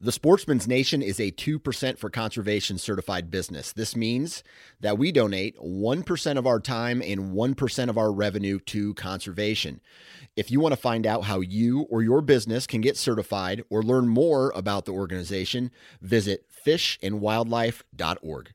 The Sportsman's Nation is a 2% for conservation certified business. This means that we donate 1% of our time and 1% of our revenue to conservation. If you want to find out how you or your business can get certified or learn more about the organization, visit fishandwildlife.org.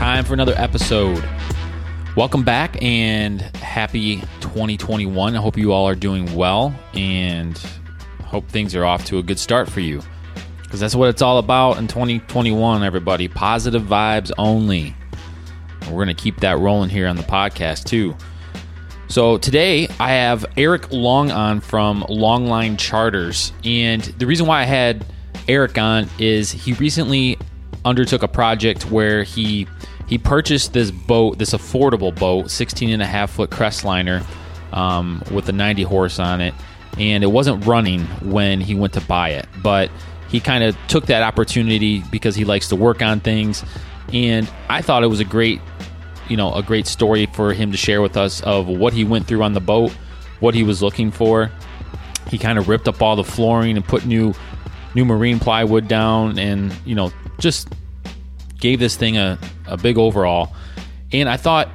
Time for another episode. Welcome back and happy 2021. I hope you all are doing well and hope things are off to a good start for you. Because that's what it's all about in 2021, everybody. Positive vibes only. We're going to keep that rolling here on the podcast, too. So today I have Eric Long on from Longline Charters. And the reason why I had Eric on is he recently undertook a project where he he purchased this boat, this affordable boat, 16 and a half foot Crestliner um, with a 90 horse on it, and it wasn't running when he went to buy it, but he kind of took that opportunity because he likes to work on things, and I thought it was a great, you know, a great story for him to share with us of what he went through on the boat, what he was looking for. He kind of ripped up all the flooring and put new new marine plywood down and you know just gave this thing a, a big overall. And I thought,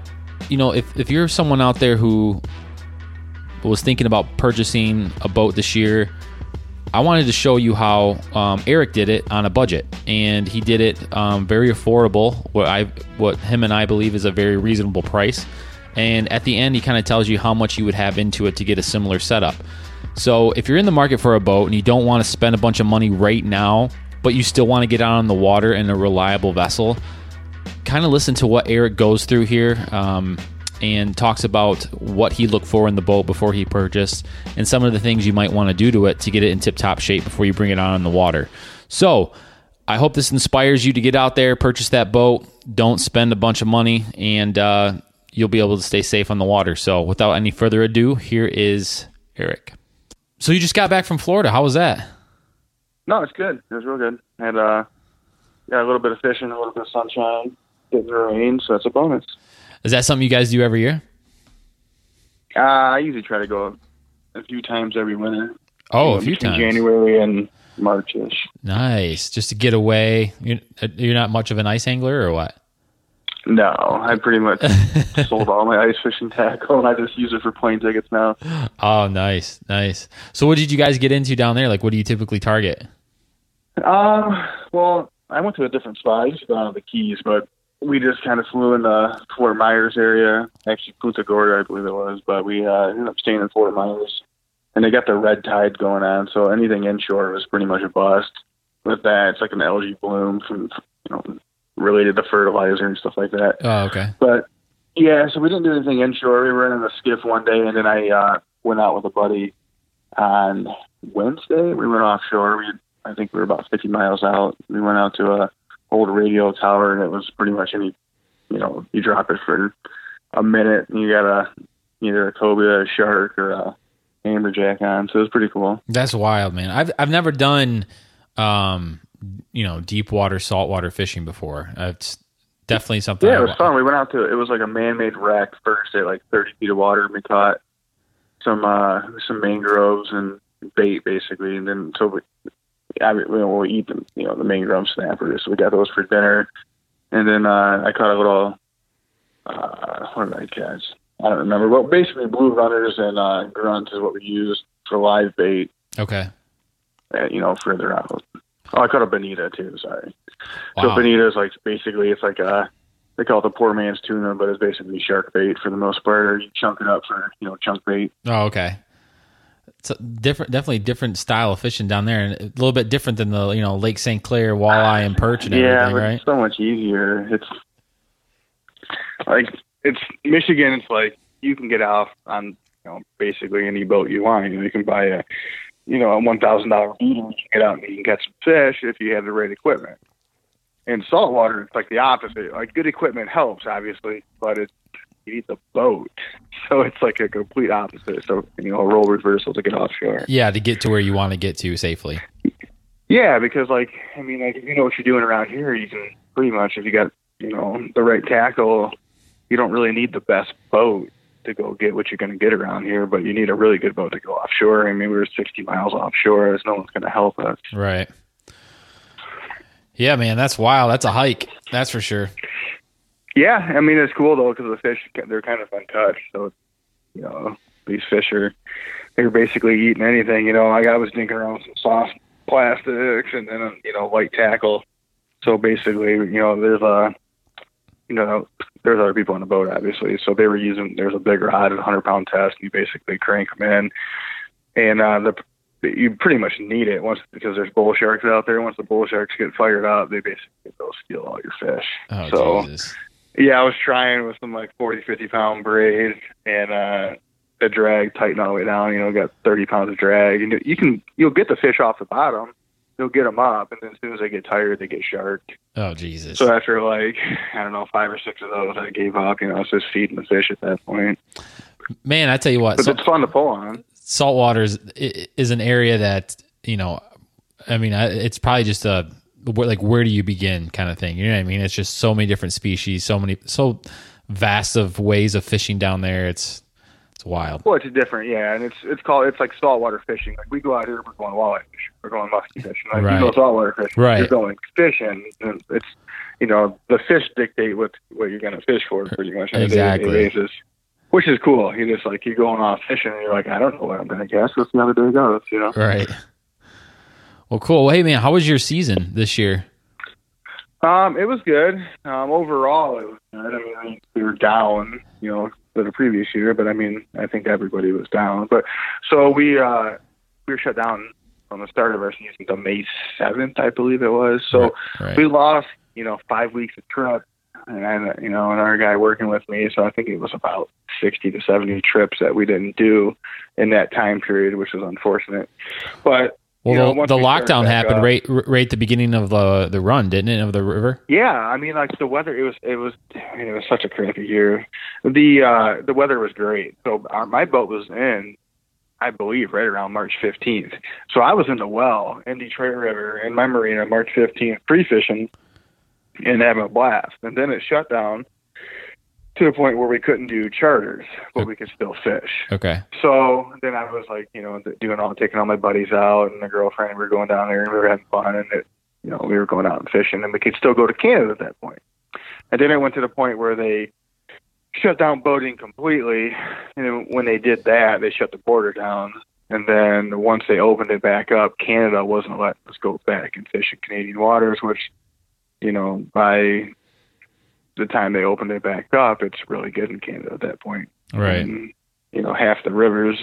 you know, if, if you're someone out there who was thinking about purchasing a boat this year, I wanted to show you how um, Eric did it on a budget, and he did it um, very affordable. What I, what him and I believe is a very reasonable price. And at the end, he kind of tells you how much you would have into it to get a similar setup. So if you're in the market for a boat and you don't want to spend a bunch of money right now but you still want to get out on the water in a reliable vessel, kind of listen to what Eric goes through here um, and talks about what he looked for in the boat before he purchased and some of the things you might want to do to it to get it in tip top shape before you bring it on the water. So, I hope this inspires you to get out there, purchase that boat, don't spend a bunch of money, and uh, you'll be able to stay safe on the water. So, without any further ado, here is Eric. So, you just got back from Florida. How was that? No, it's good. It was real good. And uh, yeah, a little bit of fishing, a little bit of sunshine, getting the rain, so that's a bonus. Is that something you guys do every year? Uh, I usually try to go a few times every winter. Oh, a few times. January and Marchish. Nice, just to get away. You're, you're not much of an ice angler, or what? No, I pretty much sold all my ice fishing tackle, and I just use it for plane tickets now. Oh, nice, nice. So, what did you guys get into down there? Like, what do you typically target? Um, well, I went to a different spot. I used to go out of the Keys, but we just kind of flew in the Fort Myers area. Actually, Punta Gorda, I believe it was, but we uh, ended up staying in Fort Myers. And they got the red tide going on, so anything inshore was pretty much a bust. With that, it's like an algae bloom from you know related to fertilizer and stuff like that. Oh, okay. But yeah, so we didn't do anything inshore. We were in a skiff one day, and then I uh, went out with a buddy on Wednesday. We went offshore. We I think we were about 50 miles out. We went out to a old radio tower, and it was pretty much any, you know, you drop it for a minute, and you got a either a cobia, a shark, or a amberjack on. So it was pretty cool. That's wild, man. I've I've never done, um, you know, deep water, saltwater fishing before. It's definitely something. Yeah, it was fun. We went out to it was like a man-made wreck first at like 30 feet of water. And we caught some uh some mangroves and bait basically, and then so we I mean, we'll eat the you know the main mangrove snappers. So we got those for dinner, and then uh, I caught a little. Uh, what did I catch? I don't remember. Well, basically, blue runners and uh, grunts is what we use for live bait. Okay. And, you know, further out. Oh, I caught a bonita too. Sorry. Wow. So bonita is like basically it's like a they call it the poor man's tuna, but it's basically shark bait for the most part. Or you chunk it up for you know chunk bait. Oh, okay it's different, definitely different style of fishing down there, and a little bit different than the you know Lake St. Clair walleye and perch and yeah, everything, right? so much easier. It's like it's Michigan. It's like you can get off on you know basically any boat you want. You know, you can buy a you know, a one thousand dollar you can get out and you can catch some fish if you have the right equipment. In saltwater, it's like the opposite. Like good equipment helps, obviously, but it's you need the boat, so it's like a complete opposite. So you know, a role reversal to get offshore. Yeah, to get to where you want to get to safely. Yeah, because like I mean, like if you know what you're doing around here, you can pretty much if you got you know the right tackle, you don't really need the best boat to go get what you're going to get around here, but you need a really good boat to go offshore. I mean, we were 60 miles offshore. There's no one's going to help us. Right. Yeah, man, that's wild. That's a hike. That's for sure. Yeah, I mean it's cool though because the fish they're kind of untouched. So, you know, these fish are they're basically eating anything. You know, like I was dinking around with some soft plastics and then you know white tackle. So basically, you know, there's a you know there's other people on the boat obviously. So they were using there's a big rod, a hundred pound test. And you basically crank them in, and uh, the you pretty much need it once because there's bull sharks out there. Once the bull sharks get fired up, they basically they'll steal all your fish. Oh, so Jesus. Yeah, I was trying with some like 40, 50 pound braid and uh the drag tighten all the way down. You know, got 30 pounds of drag, and you can you'll get the fish off the bottom. You'll get them up, and then as soon as they get tired, they get sharked. Oh, Jesus. So after like I don't know five or six of those, I gave up. You know, I was just feeding the fish at that point. Man, I tell you what, But so, it's fun to pull on. saltwater is, is an area that, you know, I mean, I- it's probably just a, where- like, where do you begin kind of thing. You know what I mean? It's just so many different species, so many, so vast of ways of fishing down there. It's, it's wild. Well, it's different, yeah, and it's it's called it's like saltwater fishing. Like we go out here, we're going walleye fishing, we're going muskie fishing. Like Right. you go saltwater fishing, Right. you're going fishing, and it's you know the fish dictate what what you're going to fish for pretty much on a Exactly. day-to-day basis, which is cool. You just like you're going off fishing, and you're like, I don't know what I'm going to catch. Let's see how the day goes, you know. Right. Well, cool. Well, hey, man, how was your season this year? Um, it was good. Um, overall, it was good. I mean, we were down, you know, for the previous year, but I mean, I think everybody was down. But so we uh, we were shut down from the start of our season to May seventh, I believe it was. So Right. we lost, you know, five weeks of trip, and I, you know, and our guy working with me. So I think it was about sixty to seventy trips that we didn't do in that time period, which was unfortunate. But Well, you know, the, lockdown happened up- right, right at the beginning of the the run, didn't it, of the river? Yeah, I mean, like the weather, it was it was I mean, it was such a crappy year. The uh the weather was great. So our, my boat was in, I believe, right around March fifteenth. So I was in the well in Detroit River in my marina March fifteenth, free fishing, and having a blast. And then it shut down to the point where we couldn't do charters, but we could still fish. Okay. So then I was like, you know, doing all taking all my buddies out and the girlfriend. We were going down there and we were having fun, and it, you know, we were going out and fishing, and we could still go to Canada at that point. And then it went to the point where they shut down boating completely, and then when they did that, they shut the border down. And then once they opened it back up, Canada wasn't letting us go back and fish in Canadian waters, which, you know, by the time they opened it back up, it's really good in Canada at that point Right. and, you know, half the rivers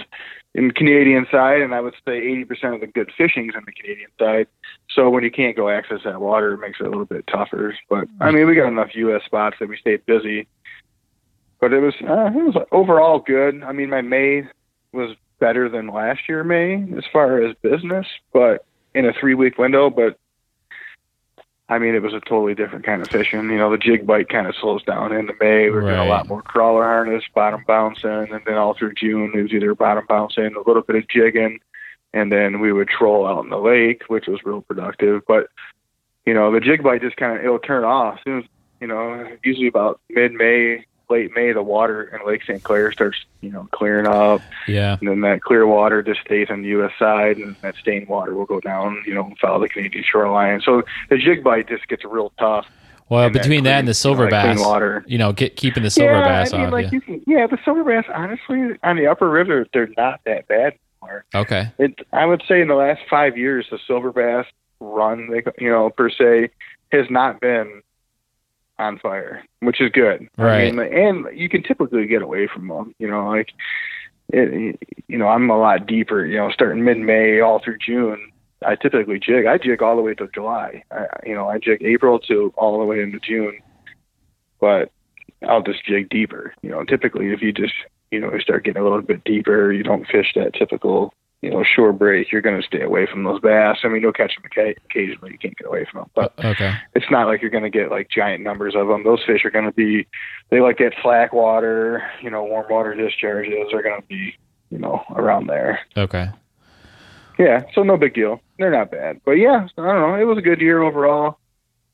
in the Canadian side, and I would say 80% of the good fishing's in the Canadian side. So when you can't go access that water, it makes it a little bit tougher. But I mean, we got enough U.S. spots that we stayed busy. But it was uh, it was overall good. I mean, my May was better than last year May as far as business, but in a three week window. But I mean, it was a totally different kind of fishing. You know, the jig bite kind of slows down into May. We're doing Right. a lot more crawler harness, bottom bouncing, and then all through June it was either bottom bouncing, a little bit of jigging, and then we would troll out in the lake, which was real productive. But you know, the jig bite just kind of it'll turn off soon. As, you know, usually about mid May, late May, the water in Lake St. Clair starts you know clearing up. Yeah. And then that clear water just stays on the U.S. side, and that stained water will go down, you know, and follow the Canadian shoreline. So the jig bite just gets real tough. Well, that between that clean- and the you silver know, bass, water. you know, get, keeping the silver yeah, bass I mean, off like you. you can, yeah, the silver bass, honestly, on the upper river, they're not that bad anymore. Okay. It, I would say in the last five years, the silver bass run, you know, per se, has not been on fire, which is good. Right. I mean, and you can typically get away from them. You know, like, it, you know, I'm a lot deeper. You know, starting mid-May all through June. I typically jig. I jig all the way to July. I, you know, I jig April to all the way into June, but I'll just jig deeper. You know, typically if you just you know start getting a little bit deeper, you don't fish that typical you know shore break, you're going to stay away from those bass. I mean, you'll catch them occasionally. You can't get away from them, but okay. it's not like you're going to get like giant numbers of them. Those fish are going to be, they like that slack water, you know, warm water discharges are going to be, you know, around there. Okay. Yeah, so no big deal. They're not bad, but yeah, I don't know. It was a good year overall.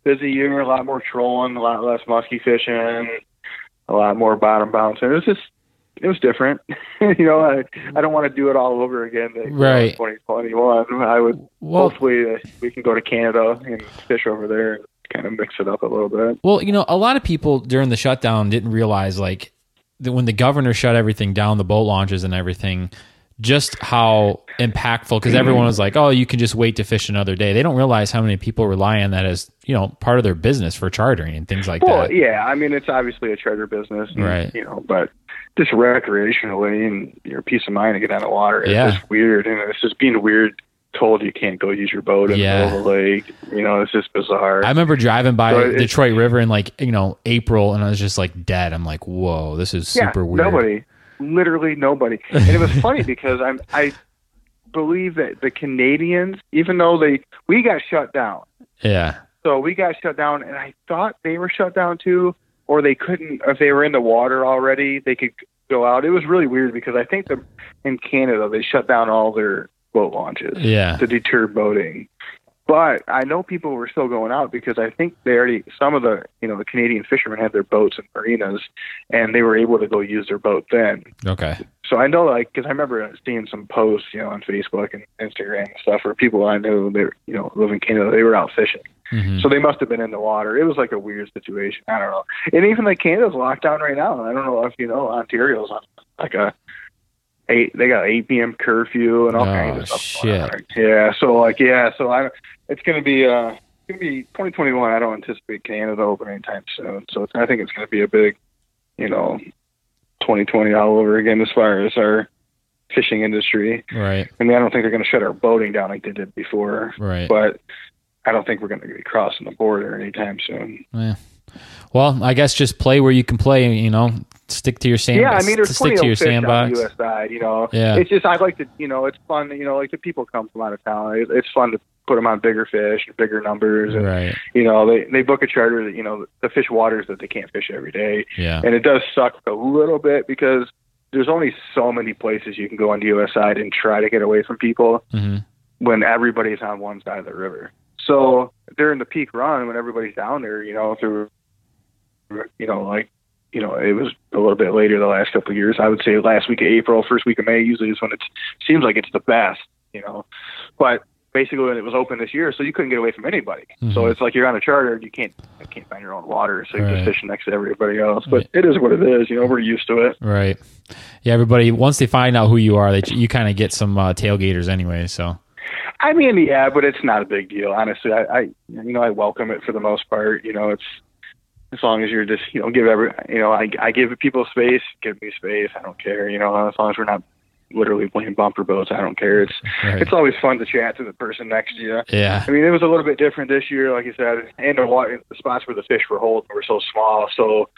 Busy year, a lot more trolling, a lot less musky fishing, a lot more bottom bouncing. It was just, it was different. you know, I I don't want to do it all over again. you in Right. 2021. I would Well, hopefully uh, we can go to Canada and fish over there and kind of mix it up a little bit. Well, you know, a lot of people during the shutdown didn't realize like that when the governor shut everything down, the boat launches and everything, just how impactful because everyone was like, "Oh, you can just wait to fish another day." They don't realize how many people rely on that as you know part of their business for chartering and things like Well, that. yeah, I mean it's obviously a charter business, and, Right. You know, but just recreationally and your peace of mind to get on the water is Yeah. just weird, and it's just being weird. Told you can't go use your boat in Yeah. the middle of the lake. You know, it's just bizarre. I remember driving by So Detroit River in like you know April, and I was just like dead. I'm like, "Whoa, this is yeah, super weird." nobody, literally nobody. And it was funny because I'm I believe that the Canadians, even though they we got shut down, Yeah. So we got shut down, and I thought they were shut down too, or they couldn't. If they were in the water already, they could go out. It was really weird because I think the in Canada they shut down all their boat launches Yeah. to deter boating. But I know people were still going out because I think they already some of the you know the Canadian fishermen had their boats and marinas, and they were able to go use their boat then. Okay. So I know, like, because I remember seeing some posts, you know, on Facebook and Instagram and stuff, where people I knew they, were, you know, live in Canada, they were out fishing. hmm So they must have been in the water. It was like a weird situation. I don't know. And even like Canada's locked down right now. I don't know if you know Ontario's on like a eight. They got eight p.m. curfew and all Oh, kinds of stuff. going shit. Yeah. So like yeah. So I it's gonna be uh it's gonna be 2021. I don't anticipate Canada opening anytime soon. So it's, I think it's gonna be a big, you know, 2020 all over again as far as our fishing industry. Right. I mean, I don't think they're gonna shut our boating down like they did before Right. but I don't think we're going to be crossing the border anytime soon. Yeah. Well, I guess just play where you can play. You know, stick to your sand. yeah, I mean, there's stick plenty to your of fish on the U.S. side. You know, Yeah. it's just I like to, you know, it's fun. You know, like the people come from out of town. It, it's fun to put them on bigger fish, bigger numbers, and Right. you know, they they book a charter that you know the fish waters that they can't fish every day, Yeah. and it does suck a little bit because there's only so many places you can go on the U.S. side and try to get away from people. hmm when everybody's on one side of the river. So during the peak run, when everybody's down there, you know, through, you know, like, you know, it was a little bit later the last couple of years. I would say last week of April, first week of May, usually is when it seems like it's the best, you know. But basically, when it was open this year, so you couldn't get away from anybody. So Mhm. it's like you're on a charter and you can't you can't find your own water, so you're Right. just fishing next to everybody else. But it is what it is, you know. We're used to it. Right. Yeah. Everybody, once they find out who you are, they you kind of get some uh, tailgaters anyway. So. I mean, yeah, but it's not a big deal. Honestly, I, I, you know, I welcome it for the most part. You know, it's as long as you're just, you know, give every, you know, I, I give people space, give me space. I don't care. You know, as long as we're not literally playing bumper boats, I don't care. It's, Right. it's always fun to chat to the person next to you. Yeah. I mean, it was a little bit different this year, like you said, and the water, the spots where the fish were holding were so small. So,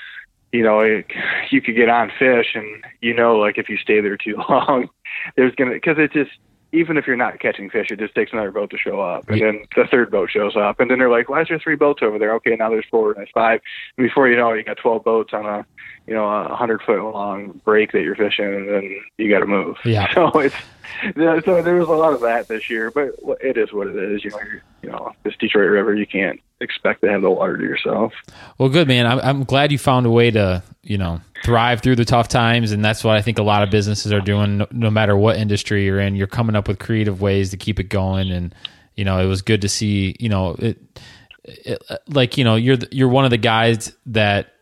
you know, it, you could get on fish, and you know, like if you stay there too long, there's gonna because it just even if you're not catching fish, it just takes another boat to show up, and Yeah. then the third boat shows up, and then they're like, "Why is there three boats over there?" Okay, now there's four, and there's five. And before you know, it, you got twelve boats on a, you know, a hundred foot long break that you're fishing, and then you got to move. Yeah. So it's yeah, so there was a lot of that this year, but it is what it is. You know, you're, know, this Detroit River, you can't expect to have the water to yourself. Well, good man. I'm, I'm glad you found a way to, you know, thrive through the tough times, and that's what I think a lot of businesses are doing. No, no matter what industry you're in, you're coming up with creative ways to keep it going. And you know, it was good to see. You know, it, it like you know, you're you're one of the guys that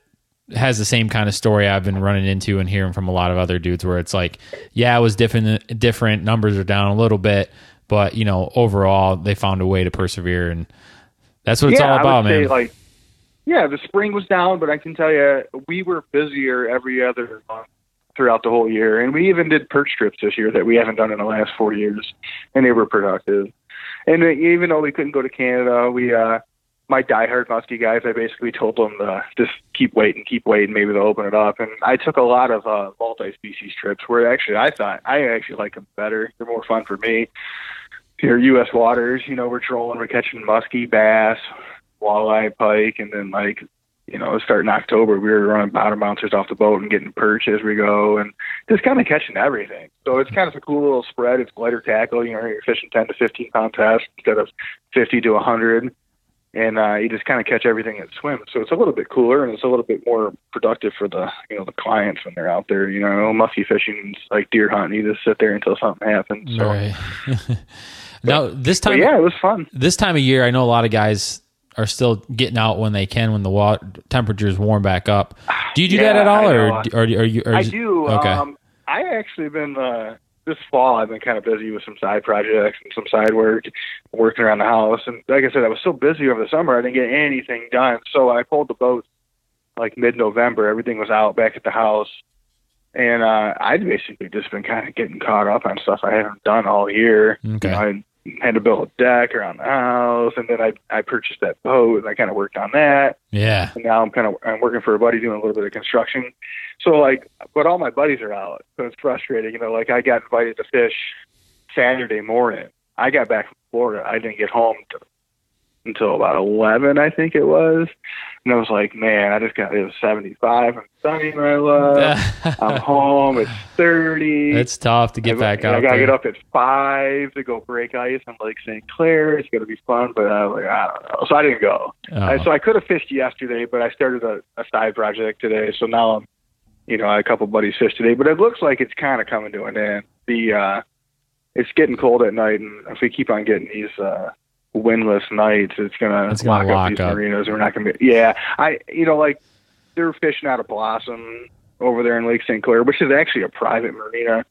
has the same kind of story I've been running into and hearing from a lot of other dudes, where it's like, yeah, it was different. Different numbers are down a little bit, but you know, overall, they found a way to persevere, and that's what it's yeah, all about, man. say like, yeah, the spring was down, but I can tell you, we were busier every other month throughout the whole year, and we even did perch trips this year that we haven't done in the last four years, and they were productive. And uh, even though we couldn't go to Canada, we uh, my diehard muskie guys, I basically told them to just keep waiting, keep waiting. Maybe they'll open it up. And I took a lot of uh, multi-species trips where actually I thought I actually like them better. They're more fun for me. Here, U.S. waters, you know, we're trolling, we're catching muskie, bass, walleye, pike, and then like you know, starting October, we were running bottom bouncers off the boat and getting perch as we go, and just kind of catching everything. So it's kind of a cool little spread. It's lighter tackle. You know, you're fishing 10 to 15 pound test instead of 50 to 100, and uh, you just kind of catch everything that swims. So it's a little bit cooler and it's a little bit more productive for the you know the clients when they're out there. You know, musky fishing is like deer hunting. You just sit there until something happens. So. Right. now this time, yeah, it was fun. This time of year, I know a lot of guys are still getting out when they can when the water temperatures warm back up. Do you do Yeah, that at all, or, or, are you? Or I do. Okay. Um, I actually been uh, this fall. I've been kind of busy with some side projects and some side work, working around the house. And like I said, I was so busy over the summer, I didn't get anything done. So I pulled the boat like mid-November. Everything was out back at the house, and uh, I'd basically just been kind of getting caught up on stuff I hadn't done all year. Okay. You know, I had to build a deck around the house, and then I I purchased that boat, and I kind of worked on that yeah. and now I'm kind of I'm working for a buddy doing a little bit of construction. So like, but all my buddies are out, so it's frustrating. You know, like I got invited to fish Saturday morning. I got back from Florida. I didn't get home to, until about eleven, I think it was. And I was like, man, I just got it was seventy five. I'm sunny I live. I'm home. It's thirty. it's tough to get I, back I gotta get up at five to go break ice on Lake St. Clair. It's gonna be fun, but I was like, I don't know. So I didn't go. Oh. I, so I could have fished yesterday, but I started a, a side project today. So now I'm, you know, I had a couple buddies fish today, but it looks like it's kind of coming to an end. The uh, it's getting cold at night, and if we keep on getting these uh, windless nights, it's gonna, It's gonna lock, lock up these up. marinas. We're not gonna be. Yeah, I, you know, like they're fishing out of Blossom over there in Lake St. Clair, which is actually a private marina.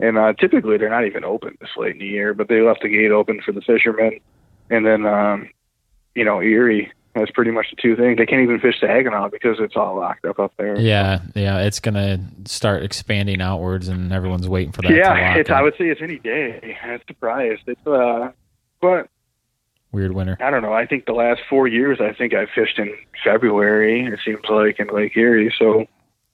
And uh, typically they're not even open this late in the year, but they left the gate open for the fishermen. And then, um, you know, Erie. That's pretty much the two things. They can't even fish the Saginaw because it's all locked up up there. yeah, yeah, it's gonna start expanding outwards, and everyone's waiting for that. to yeah, lock it's. in. I would say it's any day. I'm surprised. It's uh, but weird winter. I don't know. I think the last four years, I think I've fished in February. It seems like in Lake Erie, so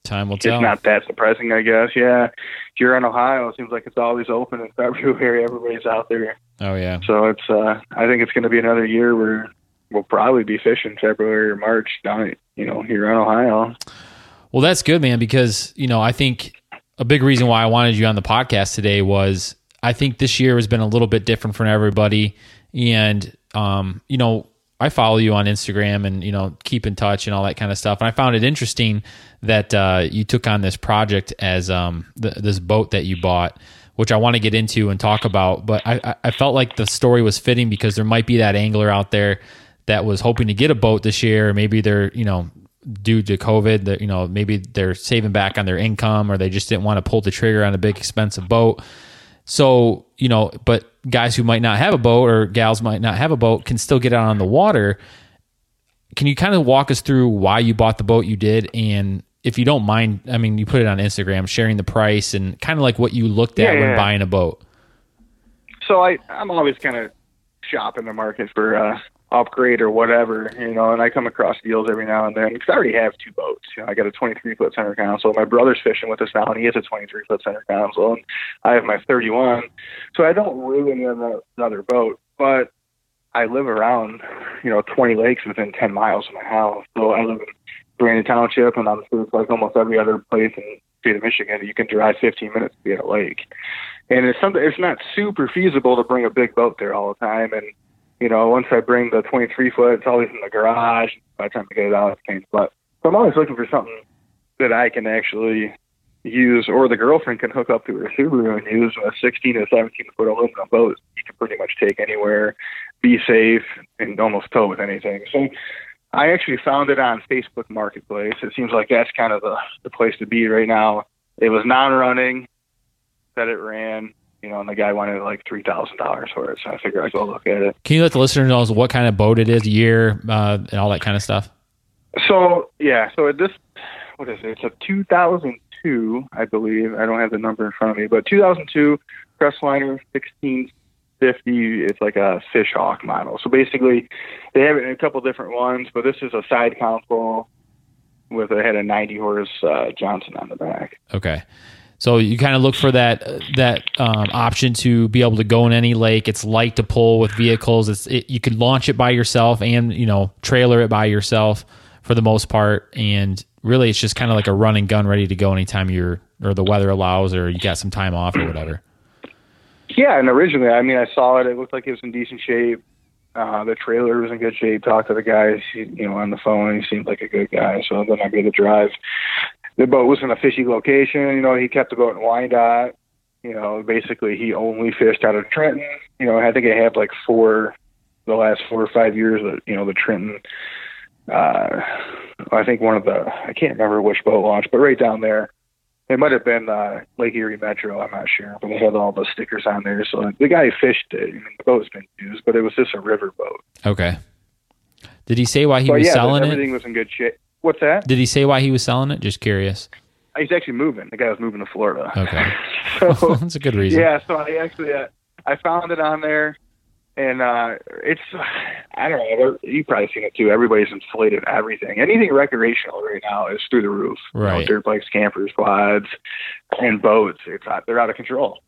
Time will tell. it's not that surprising, I guess. Yeah, if you're in Ohio, it seems like it's always open in February. Everybody's out there, oh yeah. so it's. uh I think it's going to be another year where we'll probably be fishing February or March down, you know, here in Ohio. Well, that's good, man, because, you know, I think a big reason why I wanted you on the podcast today was I think this year has been a little bit different for everybody. And, um, you know, I follow you on Instagram and, you know, keep in touch and all that kind of stuff. And I found it interesting that uh, you took on this project as um, th- this boat that you bought, which I want to get into and talk about. But I, I- felt like the story was fitting because there might be that angler out there that was hoping to get a boat this year. Maybe they're, you know, due to COVID, that you know, maybe they're saving back on their income or they just didn't want to pull the trigger on a big expensive boat. So, you know, but guys who might not have a boat or gals might not have a boat can still get out on the water. Can you kind of walk us through why you bought the boat you did and if you don't mind, I mean, you put it on Instagram, sharing the price and kind of like what you looked at Yeah, when yeah. buying a boat. So I, I'm always kind of shopping the market for uh, upgrade or whatever, you know, and I come across deals every now and then because I already have two boats. You know, I got a 23 foot center console. My brother's fishing with us now, and he has a 23 foot center console, and I have my 31. So I don't really need another boat, but I live around, you know, 20 lakes within 10 miles of my house. So I live in Brandon Township, and I'm sure it's like almost every other place in the state of Michigan. You can drive 15 minutes to be at a lake, and it's something. It's not super feasible to bring a big boat there all the time. And you know, once I bring the 23 foot, it's always in the garage. By the time I get it out, it's pain in the butt. So I'm always looking for something that I can actually use, or the girlfriend can hook up to her Subaru and use a 16 or 17 foot aluminum boat. You can pretty much take anywhere, be safe, and almost tow with anything. So I actually found it on Facebook Marketplace. It seems like that's kind of the, the place to be right now. It was non-running, said it ran, you know, and the guy wanted like three thousand dollars for it. So I figured I'd go look at it. Can you let the listener know what kind of boat it is, year, uh, and all that kind of stuff? So yeah, so this what is it? It's a 2002, I believe. I don't have the number in front of me, but 2002 Crestliner 16 50. It's like a fish hawk model. So basically, they have it in a couple different ones, but this is a side console with a had a 90 horse uh, Johnson on the back. Okay. So you kind of look for that that um, option to be able to go in any lake. It's light to pull with vehicles. It's it, you could launch it by yourself and you know trailer it by yourself for the most part. And really, it's just kind of like a run and gun, ready to go anytime you're or the weather allows or you got some time off or whatever. Yeah, and originally, I mean, I saw it. It looked like it was in decent shape. Uh, the trailer was in good shape. Talked to the guys, you know, on the phone. He seemed like a good guy. So then I made the drive the boat was in a fishy location. You know, he kept the boat in Wyandotte. You know, basically he only fished out of Trenton. You know, I think I had like four, the last four or five years. That you know, the Trenton. Uh, I think one of the I can't remember which boat launch, but right down there. It might have been uh, Lake Erie Metro. I'm not sure, but they had all the stickers on there. So the guy fished it. I mean, the boat's been used, but it was just a river boat. Okay. Did he say why he but was yeah, selling everything it? was in good shape. What's that? Did he say why he was selling it? Just curious. He's actually moving. The guy was moving to Florida. Okay. so That's a good reason. yeah, so I actually uh, I found it on there, and uh it's I don't know. You've probably seen it too. Everybody's inflated everything. Anything recreational right now is through the roof. You know, Right. dirt bikes, campers, quads, and boats. It's out, they're out of control.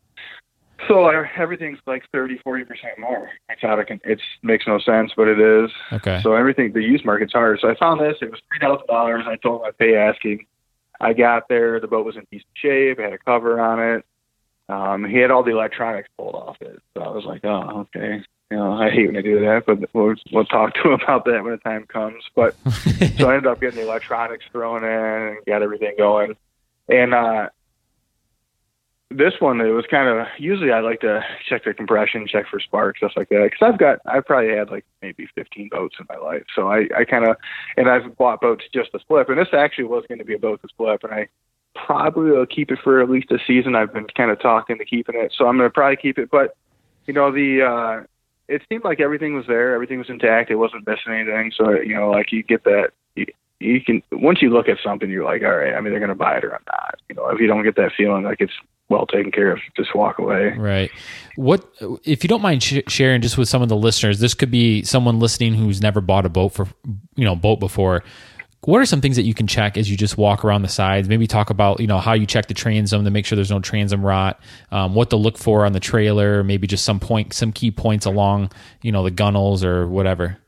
So everything's like 30, 40 percent more. It's out of it's makes no sense, but it is. Okay. So everything, the used market's hard. So I found this. It was three thousand dollars. I told him I'd pay asking. I got there. The boat was in decent shape. It had a cover on it. Um, he had all the electronics pulled off it. So I was like, oh, okay. You know, I hate when I do that, but we'll, we'll talk to him about that when the time comes. But so I ended up getting the electronics thrown in and got everything going. And uh, this one, it was kind of usually I like to check the compression, check for sparks, stuff like that. Because I've got, I've probably had like maybe 15 boats in my life. So I, I kind of, and I've bought boats just to flip. And this actually was going to be a boat to flip. And I probably will keep it for at least a season. I've been kind of talking to keeping it. So I'm going to probably keep it. But, you know, the, uh, it seemed like everything was there. Everything was intact. It wasn't missing anything. So, you know, like you get that, you, can, once you look at something, you're like, all right, I mean, they're going to buy it or I'm not. You know, if you don't get that feeling like it's well taken care of, just walk away. Right. What if you don't mind sh- sharing just with some of the listeners? This could be someone listening who's never bought a boat for you know boat before. What are some things that you can check as you just walk around the sides? Maybe talk about you know how you check the transom to make sure there's no transom rot. Um, what to look for on the trailer. Maybe just some point, some key points along you know the gunnels or whatever.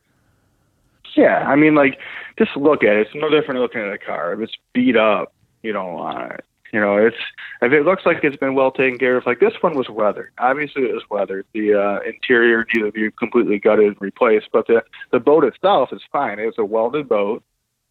Yeah, I mean, like, just look at it. It's no different than looking at a car. If it's beat up, you don't want it. you know, it's if it looks like it's been well taken care of. Like this one was weathered. Obviously, it was weathered. The uh, interior needed to be completely gutted and replaced, but the the boat itself is fine. It's a welded boat.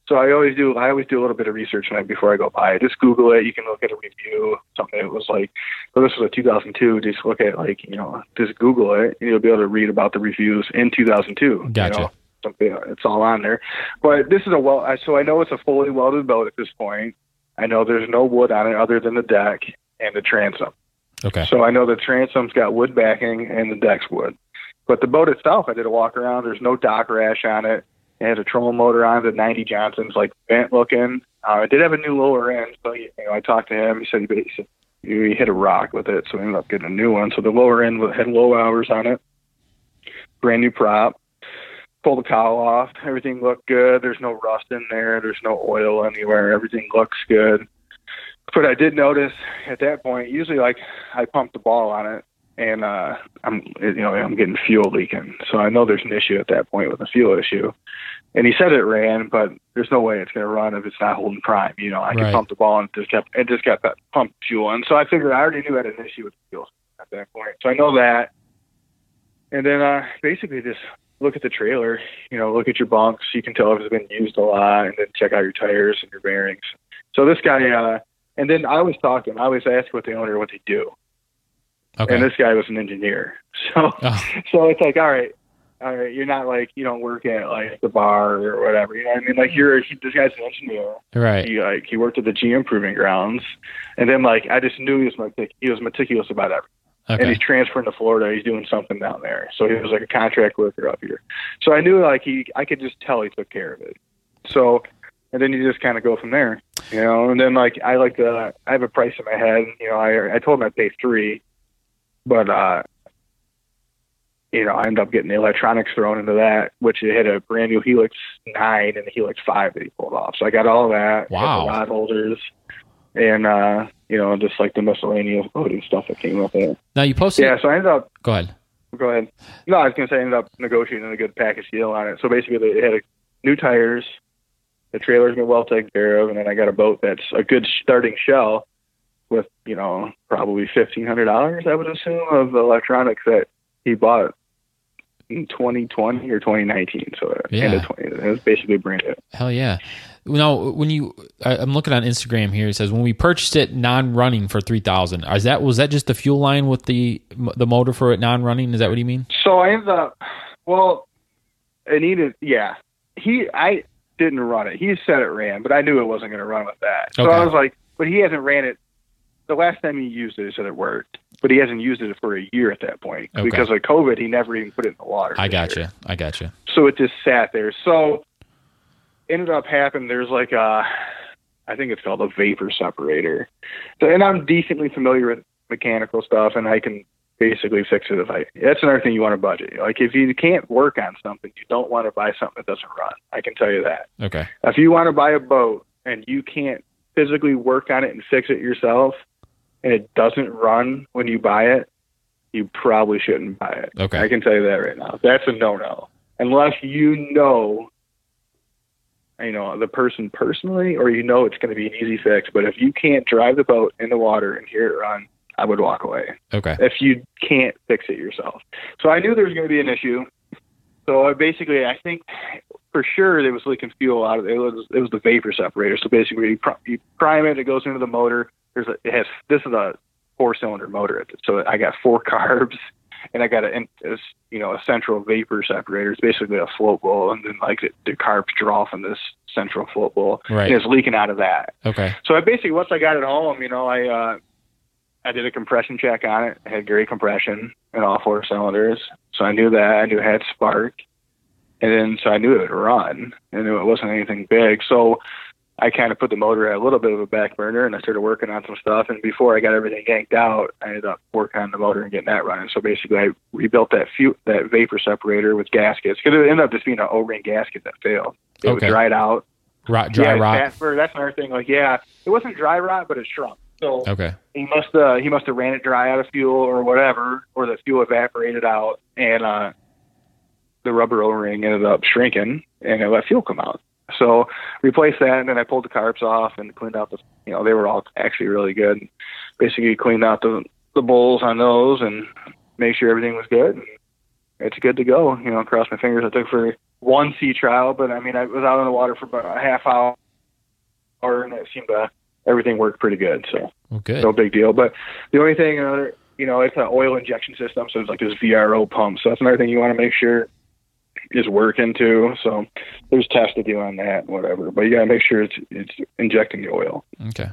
So I always do. I always do a little bit of research on it before I go buy it. Just Google it. You can look at a review. Something that was like, so this was a 2002. Just look at like you know, just Google it, and you'll be able to read about the reviews in 2002. Gotcha. You know? It's all on there. But this is a well so i know it's a fully welded boat at this point. I know there's no wood on it other than the deck and the transom. Okay. so i know the transom's got wood backing and the deck's wood. But the boat itself i did a walk around. There's no dock rash on it. It had a trolling motor on it 90 johnson's like bent looking. Uh, it did have a new lower end so you know i talked to him. He said he, he said he hit a rock with it so we ended up getting a new one. So the lower end had low hours on it. Brand new prop pull the cowl off. Everything looked good. There's no rust in there. There's no oil anywhere. Everything looks good. But I did notice at that point, usually like I pump the ball on it and uh I'm you know, I'm getting fuel leaking. So I know there's an issue at that point with a fuel issue. And he said it ran, but there's no way it's gonna run if it's not holding prime. You know, I Right. can pump the ball and it just kept it just got that pump fuel and so I figured I already knew I had an issue with the fuel at that point. So I know that. And then uh basically just look at the trailer, you know, look at your bunks. You can tell if it's been used a lot, and then check out your tires and your bearings. So this guy, uh, and then I always talk to him. I always ask what the owner what they do, Okay. and this guy was an engineer. So, Oh. so it's like, all right, all right, you're not like you don't work at like the bar or whatever. You know what I mean? Like you're he, this guy's an engineer. right. He like he worked at the GM Proving Grounds, and then like I just knew he was metic- he was meticulous about everything and he's transferring to Florida. He's doing something down there. So he was like a contract worker up here. So I knew like he, I could just tell he took care of it. So, and then you just kind of go from there, you know. And then like I like the, I have a price in my head. You know, I I told him I'd pay three, but uh, you know, I ended up getting the electronics thrown into that, which it had a brand new Helix 9 and the Helix 5 that he pulled off. So I got all that. Wow. Rod holders and, uh, you know, just like the miscellaneous boating stuff that came up there. Now you posted. Yeah, so I ended up, Go ahead. go ahead. No, I was going to say I ended up negotiating a good package deal on it. So basically, they had a, new tires, the trailer's been well taken care of, and then I got a boat that's a good starting shell with, you know, probably $1,500, I would assume, of electronics that he bought in 2020 or 2019. So uh, end Yeah. of 20. It was basically brand new. Hell yeah. Now, when you, I, I'm looking on Instagram here. It says when we purchased it non-running for three thousand. Is that was that just the fuel line with the the motor for it non-running? Is that what you mean? So I ended up, well, it needed, yeah. He, I didn't run it. He said it ran, but I knew it wasn't going to run with that. So Okay. I was like, but he hasn't ran it. The last time he used it, he said it worked, but he hasn't used it for a year at that point Okay. because of COVID. He never even put it in the water. I got year. you. I got you. So it just sat there. So ended up happening. There's like a, I think it's called a vapor separator. So, and I'm decently familiar with mechanical stuff, and I can basically fix it if I. That's another thing you want to budget. Like if you can't work on something, you don't want to buy something that doesn't run. I can tell you that. Okay. If you want to buy a boat and you can't physically work on it and fix it yourself, and it doesn't run when you buy it, you probably shouldn't buy it. Okay. I can tell you that right now. That's a no-no. Unless you know, you know, the person personally, or you know it's going to be an easy fix. But if you can't drive the boat in the water and hear it run, I would walk away. Okay. If you can't fix it yourself. So I knew there was going to be an issue. So I basically, I think for sure there was leaking fuel out of it. It was, it was the vapor separator. So basically, you, pr- you prime it, it goes into the motor. There's a, it has this is a four cylinder motor. So I got four carbs, and I got a, this, you know a central vapor separator. It's basically a float bowl, and then like the, the carbs draw from this central float bowl, Right. and it's leaking out of that. Okay. So I basically once I got it home, you know, I uh I did a compression check on it. It had great compression in all four cylinders. So I knew that. I knew it had spark. And then so I knew it would run. I knew it wasn't anything big. So I kind of put the motor at a little bit of a back burner and I started working on some stuff. And before I got everything yanked out, I ended up working on the motor and getting that running. So basically, I rebuilt that fu- that vapor separator with gaskets because it ended up just being an O-ring gasket that failed. It Okay. was dried out Rot, dry yeah, rot. Casper, that's another thing. Like, yeah, it wasn't dry rot, but it shrunk. So Okay. he must uh he must have ran it dry out of fuel or whatever, or the fuel evaporated out, and uh the rubber O-ring ended up shrinking, and it let fuel come out. So replaced that, and then I pulled the carbs off and cleaned out the. You know, they were all actually really good. Basically, cleaned out the the bowls on those and make sure everything was good. It's good to go. You know, cross my fingers. I took for one sea trial, but I mean, I was out on the water for about a half hour, and it seemed to everything worked pretty good. So okay. no big deal. But the only thing, uh, you know, it's an oil injection system, so it's like this VRO pump. So that's another thing you want to make sure is working too. So there's tests to do on that, whatever. But you got to make sure it's it's injecting the oil. Okay.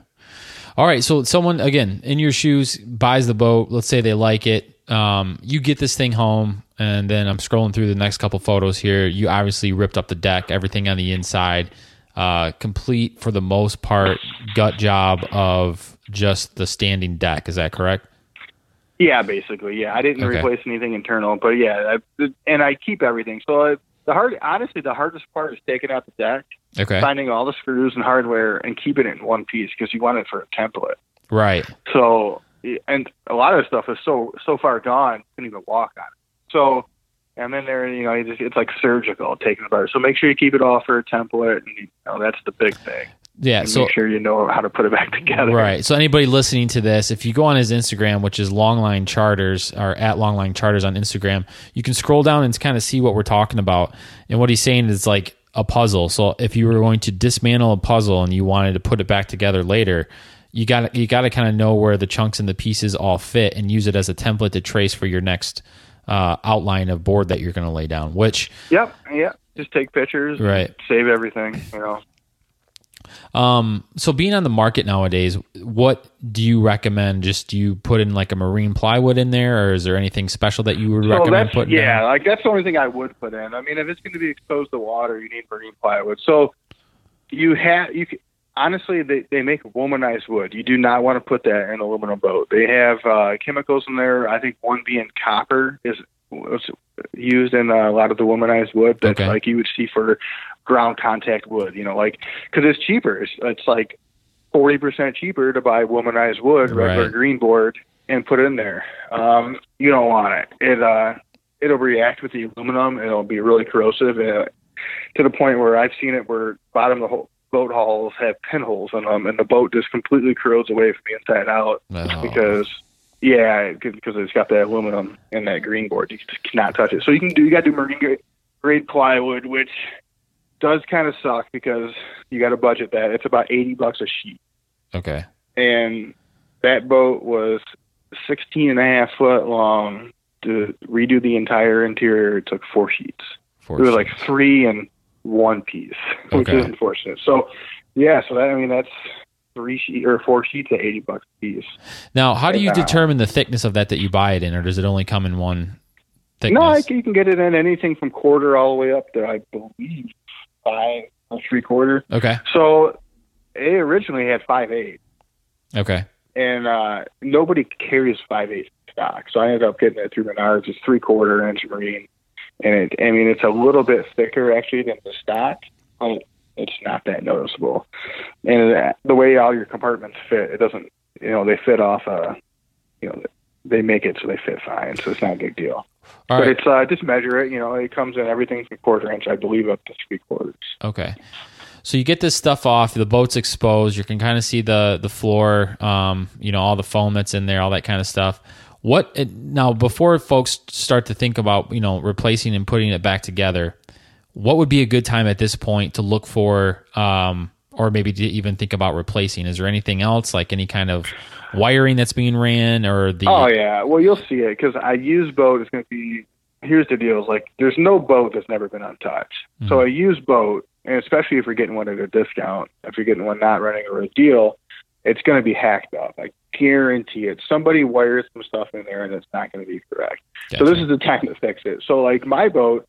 All right. So someone again in your shoes buys the boat. Let's say they like it. Um, you get this thing home, and then I'm scrolling through the next couple photos here. You obviously ripped up the deck, everything on the inside, uh, complete for the most part, gut job of just the standing deck. Is that correct? Yeah, basically. Yeah, I didn't Okay. replace anything internal, but yeah, I, and I keep everything. So I, the hard, honestly, the hardest part is taking out the deck, Okay. finding all the screws and hardware, and keeping it in one piece because you want it for a template. Right. So, and a lot of stuff is so so far gone, you couldn't even walk on it. So, and then there, you know, you it's like surgical taking it apart. So make sure you keep it all for a template, and you know that's the big thing. Yeah. So make sure you know how to put it back together. Right. So anybody listening to this, if you go on his Instagram, which is Longline Charters or at Longline Charters on Instagram, you can scroll down and kind of see what we're talking about. And what he's saying is like a puzzle. So if you were going to dismantle a puzzle and you wanted to put it back together later, you got you got to kind of know where the chunks and the pieces all fit and use it as a template to trace for your next uh, outline of board that you're going to lay down. Which Yep. Yep. Just take pictures. Right. Save everything. You know. Um, so being on the market nowadays, what do you recommend? Just do you put in like a marine plywood in there, or is there anything special that you would So recommend putting? yeah, in? like that's the only thing I would put in. I mean, if it's going to be exposed to water, you need marine plywood. So you have you can, honestly they they make wolmanized wood. You do not want to put that in an aluminum boat. They have uh, chemicals in there. I think one being copper is was used in a lot of the wolmanized wood that Okay. like you would see for ground contact wood. You know, like because it's cheaper. It's, it's like forty percent cheaper to buy wolmanized wood, regular Right. green board, and put it in there. Um, you don't want it. It uh, it'll react with the aluminum. It'll be really corrosive uh, to the point where I've seen it where bottom of the whole boat hulls have pinholes in them, and the boat just completely corrodes away from the inside out Oh. because yeah, because it's got that aluminum and that green board. You just cannot touch it. So you can do you got to do marine grade plywood, which does kind of suck because you got to budget that. It's about eighty bucks a sheet, okay. and that boat was 16 and a half foot long. To redo the entire interior, it took four sheets. Four It was like three and one piece, which Okay. is unfortunate. So, yeah, so that I mean that's three sheet or four sheets at eighty bucks a piece. now, how do you Uh, determine the thickness of that that you buy it in, or does it only come in one thickness? No, I, you can get it in anything from quarter all the way up to I believe five three quarter. okay. So it originally had five eight, Okay. and uh, nobody carries five eight stock. So I ended up getting it through Menards. It's three quarter inch marine, and it, I mean it's a little bit thicker actually than the stock, but it's not that noticeable. And it, the way all your compartments fit, it doesn't. You know, they fit off a. You know, they make it so they fit fine, so it's not a big deal. All but right. it's uh, just measure it. You know, it comes in everything from quarter inch, I believe, up to three quarters. Okay. So you get this stuff off, the boat's exposed, you can kind of see the the floor, um, you know, all the foam that's in there, all that kind of stuff. What now before folks start to think about, you know, replacing and putting it back together, what would be a good time at this point to look for um or maybe to even think about replacing? Is there anything else like any kind of wiring that's being ran or the Oh yeah, well you'll see it because I use boat is going to be. Here's the deal: is like there's no boat that's never been untouched. So a used boat, and especially if you're getting one at a discount, if you're getting one not running or a deal, it's going to be hacked up. I guarantee it. Somebody wires some stuff in there, and it's not going to be correct. So this is the time to fix it. So like my boat,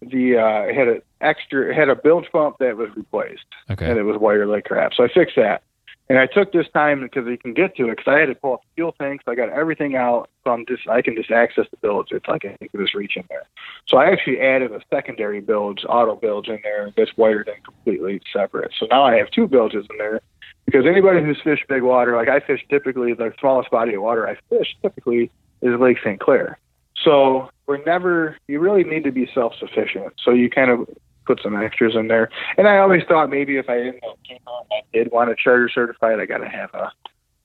the uh, it had an extra, had a bilge pump that was replaced, okay. and it was wired like crap. So I fixed that. And I took this time because you can get to it because I had to pull up the fuel tanks. I got everything out, so I'm just I can just access the bilge. It's like I can just reach in there. So I actually added a secondary bilge, auto bilge in there that's wired in completely separate. So now I have two bilges in there because anybody who's fished big water, like I fish typically the smallest body of water I fish typically is Lake St. Clair. So we're never you really need to be self sufficient. So you kind of put some extras in there. And I always thought maybe if I didn't came out I did want to charter certified, I gotta have a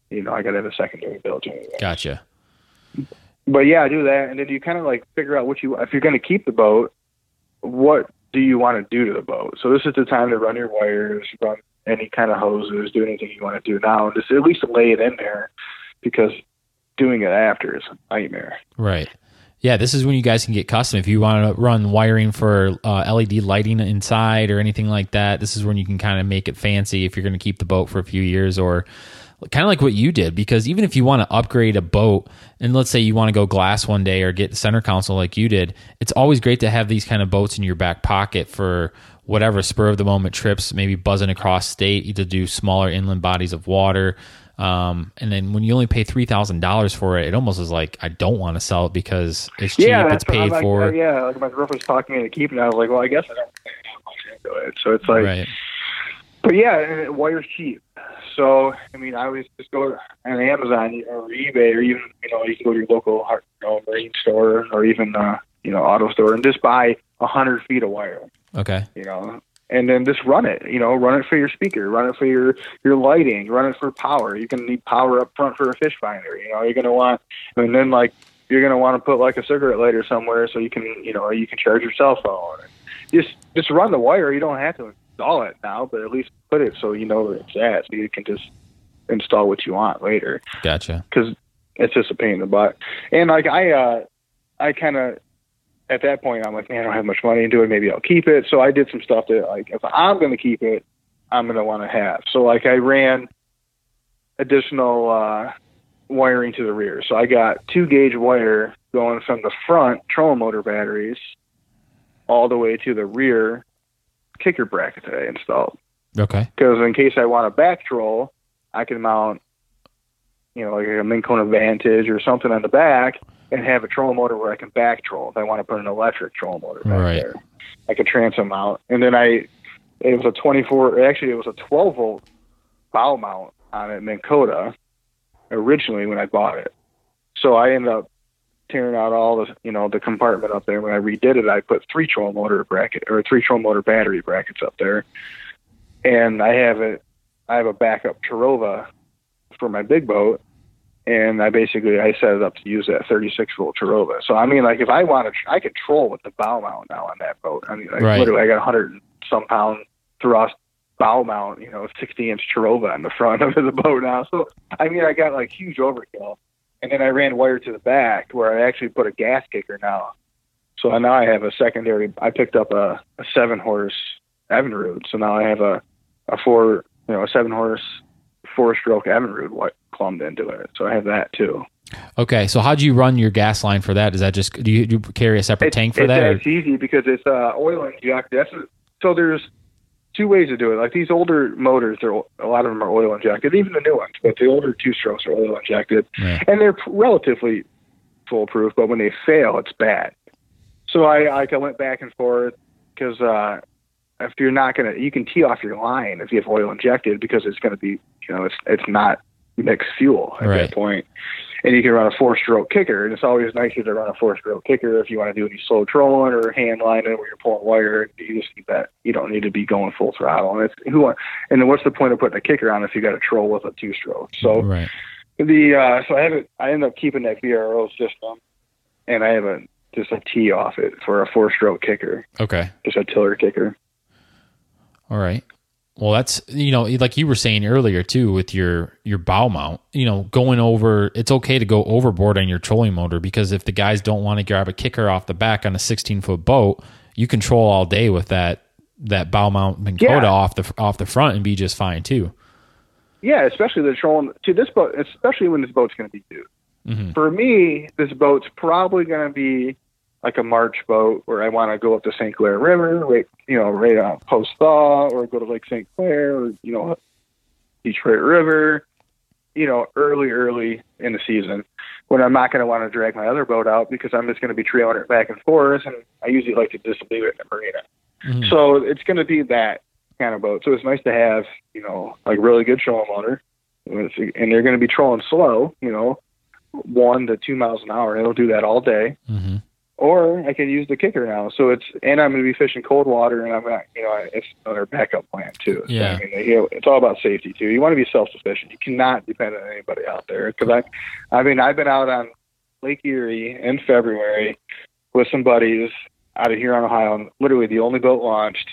you know, I gotta have a secondary anyway. Gotcha. But yeah, I do that and then you kinda like figure out what you if you're gonna keep the boat, what do you want to do to the boat? So this is the time to run your wires, run any kind of hoses, do anything you want to do now, and just at least lay it in there because doing it after is a nightmare. Right. Yeah, this is when you guys can get custom. If you want to run wiring for uh, LED lighting inside or anything like that, this is when you can kind of make it fancy if you're going to keep the boat for a few years or kind of like what you did. Because even if you want to upgrade a boat, and let's say you want to go glass one day or get center console like you did, it's always great to have these kind of boats in your back pocket for whatever spur of the moment trips, maybe buzzing across state to do smaller inland bodies of water. Um, and then when you only pay three thousand dollars for it, it almost is like I don't want to sell it because it's cheap, yeah, it's that's what I'm paid like, for. uh, yeah, like my girlfriend was talking me into keeping it. I was like, well, I guess I don't pay that much into it. So it's like, right. but yeah, wire's cheap. So I mean, I always just go on Amazon or eBay or even you know you can go to your local you know, marine store or even uh, you know auto store and just buy a hundred feet of wire. Okay. you know, and then just run it, you know, run it for your speaker, run it for your, your lighting, run it for power. You can need power up front for a fish finder, you know, you're going to want, and then like, you're going to want to put like a cigarette lighter somewhere so you can, you know, you can charge your cell phone. Just, just run the wire. You don't have to install it now, but at least put it so you know where it's at so you can just install what you want later Gotcha. because it's just a pain in the butt. And like I, uh, I kind of at that point I'm like, man, I don't have much money into it. Maybe I'll keep it. So I did some stuff that like if I'm going to keep it, I'm going to want to have. So like I ran additional uh, wiring to the rear. So I got two gauge wire going from the front trolling motor batteries all the way to the rear kicker bracket that I installed Okay. because in case I want a back troll, I can mount you know, like a Minn Kota Vantage or something on the back, and have a trolling motor where I can back troll if I want to put an electric trolling motor back Right. there. I could transom mount, and then I, it was a 24. Actually, it was a 12 volt bow mount on it, Minn Kota, originally when I bought it. So I ended up tearing out all the you know the compartment up there. When I redid it, I put three troll motor bracket or three troll motor battery brackets up there, and I have it. I have a backup Terrova for my big boat, and I basically I set it up to use that 36 volt Terrova. So I mean, like if I want to, I could troll with the bow mount now on that boat. I mean, like Right. literally, I got 100 and some pound thrust bow mount, you know, 60 inch Terrova on the front of the boat now. So I mean, I got like huge overkill, and then I ran wire to the back where I actually put a gas kicker now. So now I have a secondary. I picked up a, a seven horse Evinrude, so now I have a a four, you know, a seven horse four stroke Evinrude what plumbed into it. So I have that too. Okay, so how do you run your gas line for that? Is that just do you, do you carry a separate tank for it's, that? or- It's easy because it's uh, oil injected. That's so there's two ways to do it. Like these older motors, they're a lot of them are oil injected, even the new ones. But the older two strokes are oil injected, Yeah. and they're relatively foolproof. But when they fail, it's bad. So I I went back and forth because uh, if you're not gonna, you can tee off your line if you have oil injected because it's gonna be you know it's it's not mixed fuel at Right. that point. And you can run a four stroke kicker, and it's always nicer to run a four stroke kicker if you want to do any slow trolling or hand lining where you're pulling wire. You just need that. You don't need to be going full throttle. And it's who want, and then what's the point of putting a kicker on if you got a troll with a two stroke? So right. the uh, so I have it. I end up keeping that VRO system, and I have a just a tee off it for a four stroke kicker, Okay. just a tiller kicker. All right. Well, that's you know, like you were saying earlier too, with your your bow mount. You know, going over. It's okay to go overboard on your trolling motor because if the guys don't want to grab a kicker off the back on a 16 foot boat, you control all day with that that bow mount Minn Kota Yeah. off the off the front and be just fine too. Yeah, especially the trolling to this boat, especially when this boat's going to be due. Mhm. For me, this boat's probably going to be like a March boat where I want to go up the St. Clair River, right, you know, right on post thaw, or go to Lake St. Clair, or you know, Detroit River, you know, early, early in the season when I'm not going to want to drag my other boat out because I'm just going to be trailing it back and forth, and I usually like to just leave it in the marina. Mhm. So it's going to be that kind of boat. So it's nice to have, you know, like really good trolling motor, and they're going to be trolling slow, you know, one to two miles an hour. It'll do that all day. Mhm. Or I can use the kicker now. So it's and I'm going to be fishing cold water, and I'm not, you know, it's another backup plan too. So, Yeah. I mean, you know, it's all about safety too. You want to be self sufficient. You cannot depend on anybody out there because I, I mean, I've been out on Lake Erie in February with some buddies out of Huron, Ohio, and literally the only boat launched,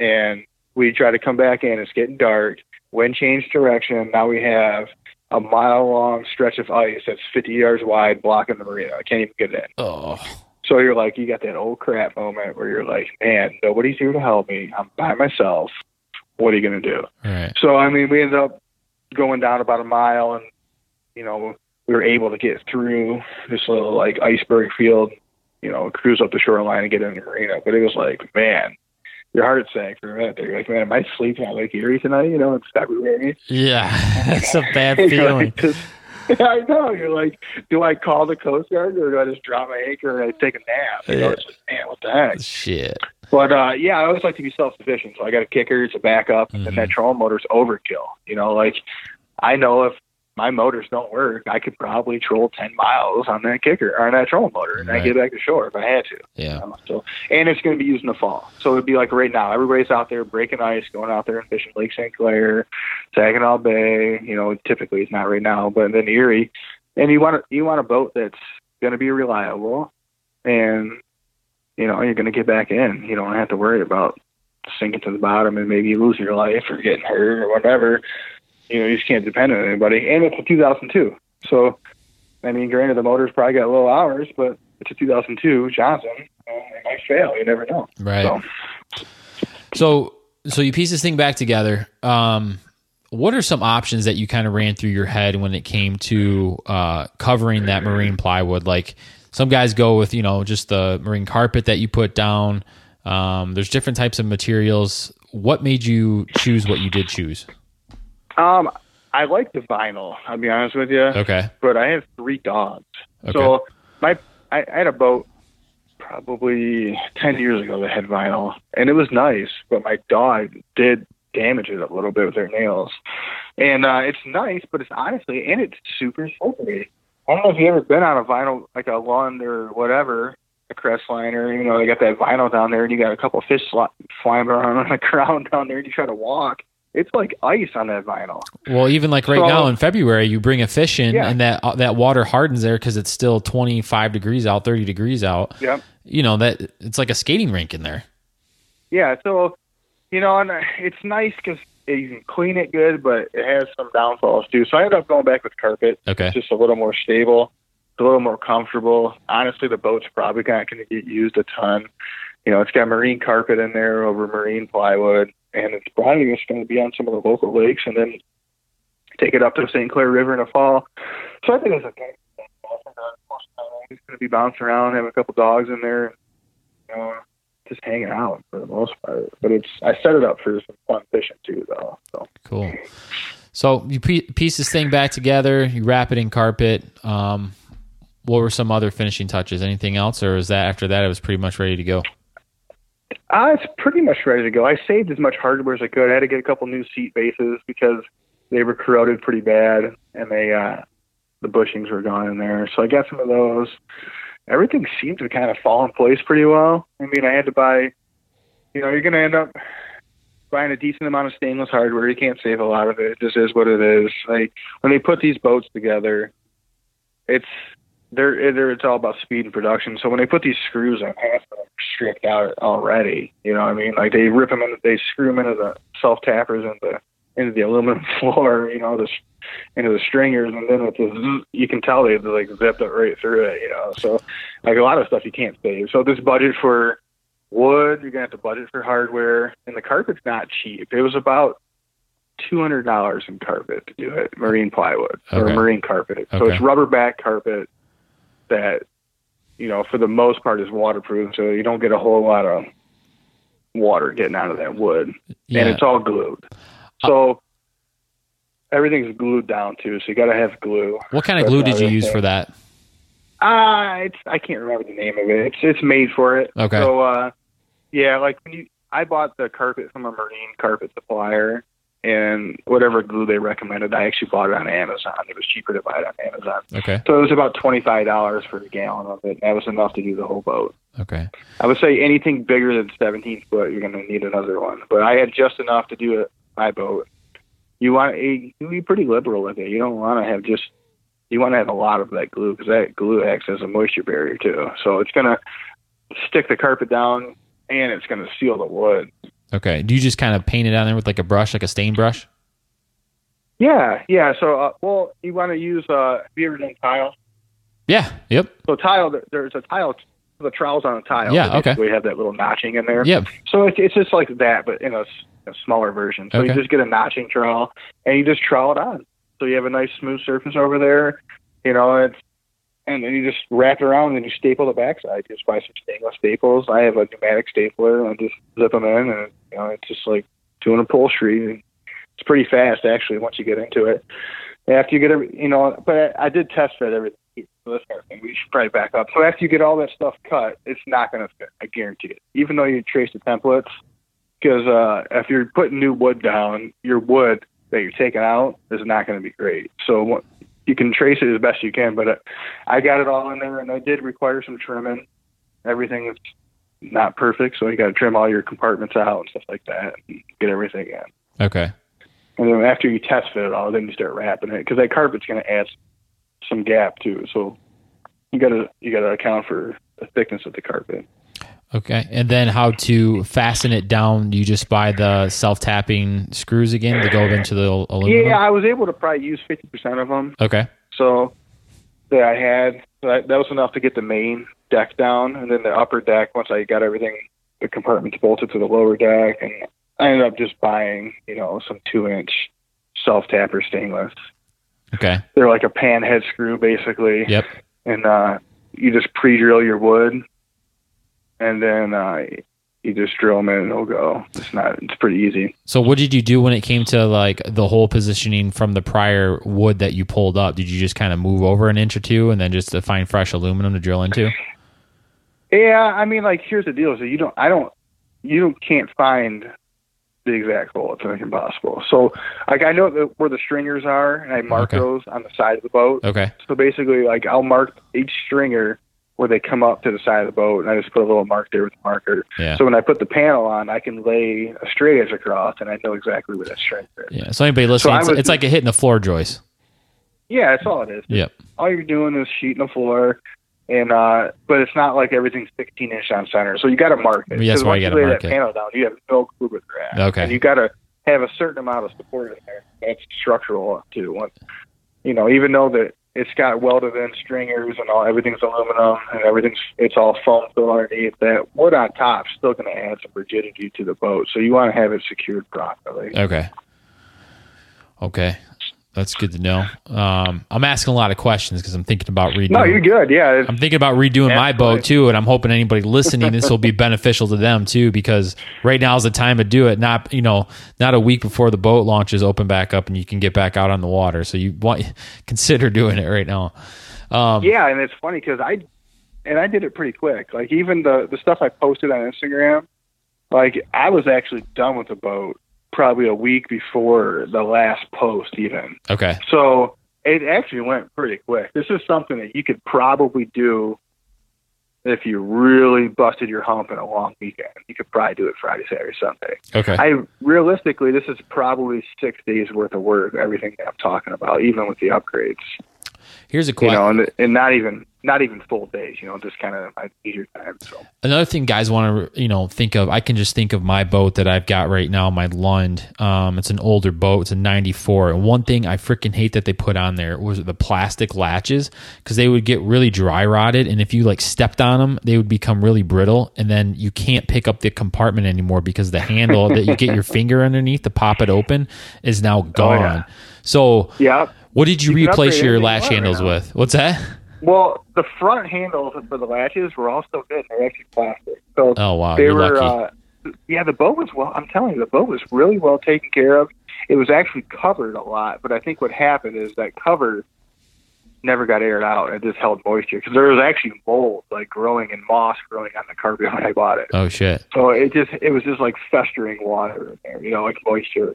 and we try to come back in. It's getting dark. Wind changed direction. Now we have a mile long stretch of ice that's 50 yards wide blocking the marina. I can't even get in. Oh. So you're like, you got that old crap moment where you're like, man, nobody's here to help me. I'm by myself. What are you going to do? Right. So, I mean, we ended up going down about a mile and, you know, we were able to get through this little like iceberg field, you know, cruise up the shoreline and get in the marina. But it was like, man, your heart sank for a minute. You're like, man, am I sleeping at Lake Erie tonight? You know, in February. Yeah, it's a bad feeling. like, just- I know. You're like, do I call the Coast Guard or do I just drop my anchor and I take a nap? You know, Yeah. it's like, man, what the heck? Shit. But uh, yeah, I always like to be self sufficient. So I got a kicker, it's a backup, Mhm. and that trolling motor's overkill. You know, like I know if my motors don't work, I could probably troll ten miles on that kicker or on that trolling motor, and I Right. get back to shore if I had to. Yeah. Um, so, and it's going to be used in the fall. So it'd be like right now, everybody's out there breaking ice, going out there and fishing Lake St. Clair, Saginaw Bay. You know, typically it's not right now, but then Erie. And you want a, you want a boat that's going to be reliable, and you know you're going to get back in. You don't have to worry about sinking to the bottom and maybe losing your life or getting hurt or whatever. You know, you just can't depend on anybody. And it's a 2002, so I mean, granted the motor's probably got low hours, but it's a 2002 Johnson. It might fail. You never know. Right. So, So so you piece this thing back together. Um, what are some options that you kind of ran through your head when it came to uh, covering that marine plywood? Like some guys go with you know just the marine carpet that you put down. Um, there's different types of materials. What made you choose what you did choose? Um, I like the vinyl. I'll be honest with you. Okay. But I have three dogs, Okay. so my I, I had a boat probably ten years ago that had vinyl, and it was nice. But my dog did damage it a little bit with their nails, and uh, it's nice, but it's honestly and it's super slippery. I don't know if you've ever been on a vinyl like a Lund or whatever, a Crestliner. You know, they got that vinyl down there, and you got a couple fish flying around on the ground down there, and you try to walk. It's like ice on that vinyl. Well, even like right So- now in February, you bring a fish in, Yeah. and that uh, that water hardens there because it's still twenty five degrees out, thirty degrees out. Yep. You know that it's like a skating rink in there. Yeah, so you know, and it's nice because you can clean it good, but it has some downfalls too. So I ended up going back with carpet. Okay. It's just a little more stable, it's a little more comfortable. Honestly, the boat's probably not going to get used a ton. You know, it's got marine carpet in there over marine plywood, and it's probably just going to be on some of the local lakes, and then take it up to the St. Clair River in the fall. So I think it's okay. It's going to be bouncing around, have a couple dogs in there, you know, just hanging out for the most part. But it's I set it up for some fun fishing too, though. So Cool. So you piece this thing back together. You wrap it in carpet. Um, what were some other finishing touches? Anything else, or is that after that it was pretty much ready to go? Uh, it's pretty much ready to go. I saved as much hardware as I could. I had to get a couple new seat bases because they were corroded pretty bad, and they uh, the bushings were gone in there. So I got some of those. Everything seemed to kind of fall in place pretty well. I mean, I had to buy. You know, you're going to end up buying a decent amount of stainless hardware. You can't save a lot of it. Just is what it is. Like when they put these boats together, it's they're, they're it's all about speed and production. So when they put these screws in, half of them are stripped out already. You know what I mean? Like they rip them into, they screw them into the self tappers into into the aluminum floor. You know, the into the stringers, and then with the you can tell they like zipped it right through it. You know, so like a lot of stuff you can't save. So this budget for wood, you're gonna have to budget for hardware, and the carpet's not cheap. It was about two hundred dollars in carpet to do it, marine plywood or marine carpet. So Okay. it's rubber back carpet that you know for the most part is waterproof, so you don't get a whole lot of water getting out of that wood, Yeah. and it's all glued. So everything's glued down too, so you got to have glue. what kind of glue did you use for that? Uh, it's I can't remember the name of it. It's it's made for it. Okay. So uh, yeah, like when you I bought the carpet from a marine carpet supplier, and whatever glue they recommended, I actually bought it on Amazon. It was cheaper to buy it on Amazon. Okay. So it was about twenty five dollars for a gallon of it. That was enough to do the whole boat. Okay. I would say anything bigger than seventeen foot, you're going to need another one. But I had just enough to do it my boat. You want you be pretty liberal with it. You don't want to have just you want to have a lot of that glue because that glue acts as a moisture barrier too. So it's going to stick the carpet down and it's going to seal the wood. Okay. Do you just kind of paint it on there with like a brush, like a stain brush? Yeah, yeah. So uh, well, you want to use uh, have you ever done tile? Yeah. Yep. So tile, there's a tile. The trowels on a tile. Yeah, okay. We have that little notching in there. Yep. So it's, it's just like that, but in a smaller version. So Okay. you just get a notching trowel and you just trowel it on. So you have a nice smooth surface over there. You know, it's and then you just wrap it around and you staple the backside. Just buy some stainless staples. I have a pneumatic stapler and I just zip them in, and you know, it's just like doing upholstery. It's pretty fast actually once you get into it. After you get every, you know, but I, I did test fit everything. So this kind of thing. We should probably back up. So after you get all that stuff cut, it's not going to fit. I guarantee it. Even though you trace the templates, because uh, if you're putting new wood down, your wood that you're taking out is not going to be great. So you can trace it as best you can. But uh, I got it all in there, and I did require some trimming. Everything is not perfect, so you got to trim all your compartments out and stuff like that, and get everything in. Okay. And then after you test fit it all, then you start wrapping it because that carpet's going to add some gap too. So you got to you got to account for the thickness of the carpet. Okay. And then how to fasten it down? You just buy the self tapping screws again to go into the al- aluminum? Yeah, I was able to probably use fifty percent of them. Okay. So that I had that, was enough to get the main deck down, and then the upper deck. Once I got everything, the compartments bolted to the lower deck, and I ended up just buying you know some two inch self tapper stainless. Okay. They're like a pan head screw basically. Yep. and uh, you just pre-drill your wood, and then uh, you just drill them in and it'll go. It's not. It's pretty easy. So what did you do when it came to like the hole positioning from the prior wood that you pulled up? Did you just kind of move over an inch or two and then just to find fresh aluminum to drill into? Yeah, I mean, like here's the deal: so you don't, I don't, you don't, can't find the exact hole. It's like impossible. So, like I know where the stringers are, and I mark Okay. those on the side of the boat. Okay. So basically, like I'll mark each stringer where they come up to the side of the boat, and I just put a little mark there with the marker. Yeah. So when I put the panel on, I can lay a straight edge across, and I know exactly where that strength is. Yeah. So anybody listening, I it's, was- it's like a hitting the floor joist. Yeah, that's all it is. Yep. All you're doing is sheeting the floor, and uh, but it's not like everything's 16 inch on center, so you got to mark it. That's 'Cause why you you gotta lay mark that it. panel down, you have no clue where they're at. Okay. And you got to have a certain amount of support in there. That's structural too. Once, you know, even though that it's got welded in stringers and all, everything's aluminum and everything's it's all foam filled underneath. That wood on top still going to add some rigidity to the boat, so you want to have it secured properly. Okay. Okay. That's good to know. Um, I'm asking a lot of questions because I'm thinking about redoing. No, you're good. Yeah, I'm thinking about redoing my boat too, and I'm hoping anybody listening this will be beneficial to them too, because right now is the time to do it. Not you know, not a week before the boat launches open back up and you can get back out on the water. So you want consider doing it right now. Um, Yeah, and it's funny because I and I did it pretty quick. Like even the the stuff I posted on Instagram, like I was actually done with the boat probably a week before the last post even. Okay. So it actually went pretty quick. This is something that you could probably do if you really busted your hump in a long weekend. You could probably do it Friday, Saturday, Sunday. Okay. I realistically, this is probably six days worth of work. Everything that I'm talking about, even with the upgrades Here's a question. you know, and, and not even not even full days, you know, just kind of my leisure time. So Another thing guys want to, you know, think of, I can just think of my boat that I've got right now, my Lund. Um, it's an older boat. It's a 94. And one thing I freaking hate that they put on there was the plastic latches because they would get really dry rotted. And if you like stepped on them, they would become really brittle. And then you can't pick up the compartment anymore because the handle that you get your finger underneath to pop it open is now gone. So yeah. What did you, You replace your you latch right handles with? What's that? Well, the front handles for the latches were all still good. They're actually plastic. So Oh, wow. they You're were. lucky. Uh, yeah, the boat was well. I'm telling you, the boat was really well taken care of. It was actually covered a lot, but I think what happened is that cover never got aired out. It just held moisture because there was actually mold like growing and moss growing on the carpet when I bought it. oh, shit. So it just it was just like festering water in there, you know, like moisture.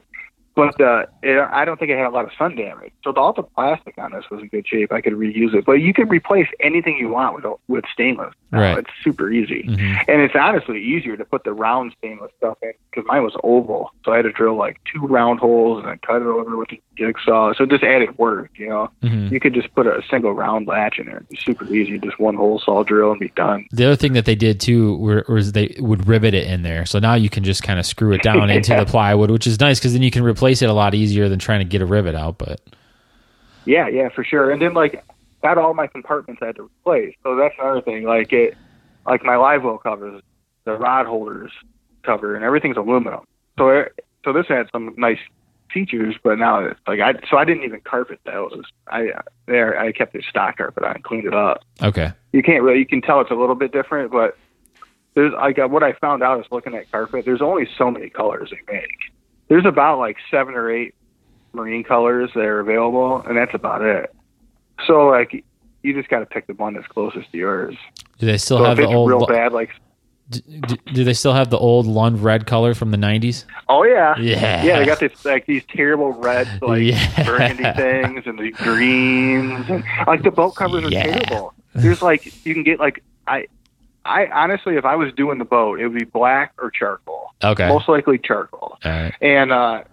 But uh, it, I don't think it had a lot of sun damage. So the, all the plastic on this was in good shape. I could reuse it. But you can replace anything you want with with stainless. Right. It's super easy, Mhm. and it's honestly easier to put the round stainless stuff in because mine was oval. So I had to drill like two round holes and then cut it over with a jigsaw. So it just added work, you know. Mhm. You could just put a single round latch in there. It'd be super easy. Just one hole saw drill and be done. The other thing that they did too were, was they would rivet it in there. So now you can just kind of screw it down into the plywood, which is nice because then you can replace it a lot easier than trying to get a rivet out. But Yeah, yeah, for sure. And then like not all my compartments I had to replace. So that's another thing. Like it like my live well covers, the rod holders cover and everything's aluminum. So it, so this had some nice features, but now it's like I so I didn't even carpet those. I there I kept the stock carpet on cleaned it up. okay, You can't really you can tell it's a little bit different, but there's like uh, what I found out is looking at carpet. There's only so many colors they make. There's about like seven or eight marine colors that are available, and that's about it. So like you just got to pick the one that's closest to yours. do they still So have the old? real bad, like d- d- do they still have the old Lund red color from the nineties? oh yeah, Yeah. yeah, they got this like these terrible red like Yeah. burgundy things and the greens and like the boat covers are Yeah. terrible. There's like you can get like I. I honestly, if I was doing the boat, it would be black or charcoal. Okay, Most likely charcoal. all right, and uh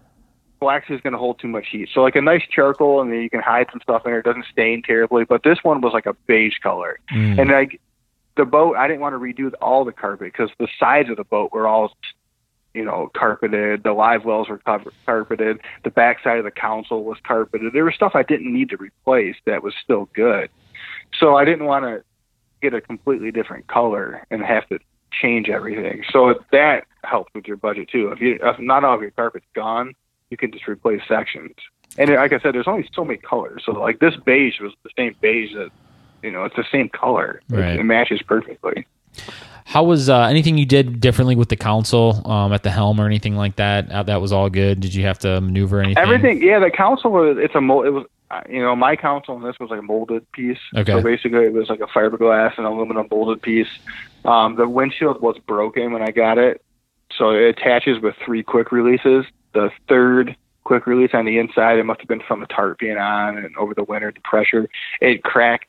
black's is going to hold too much heat. So like a nice charcoal, and then you can hide some stuff in there. It doesn't stain terribly. But this one was like a beige color, Mm. and like the boat, I didn't want to redo all the carpet because the sides of the boat were all, you know, carpeted. The live wells were covered, carpeted. The backside of the console was carpeted. There was stuff I didn't need to replace that was still good. So I didn't want to get a completely different color and have to change everything. So that helps with your budget too. If you if not all of your carpet's gone, you can just replace sections. And like I said, there's only so many colors. So like this beige was the same beige that you know, it's the same color. It- Right. It, matches perfectly. How was uh, anything you did differently with the console um, at the helm or anything like that? Uh, that was all good. Did you have to maneuver anything? Everything, yeah. The console was it's a mold. It was you know my console on this was like a molded piece. Okay. So basically, it was like a fiberglass and aluminum molded piece. Um, the windshield was broken when I got it, so it attaches with three quick releases. The third quick release on the inside, it must have been from the tarp being on and over the winter, the pressure, it cracked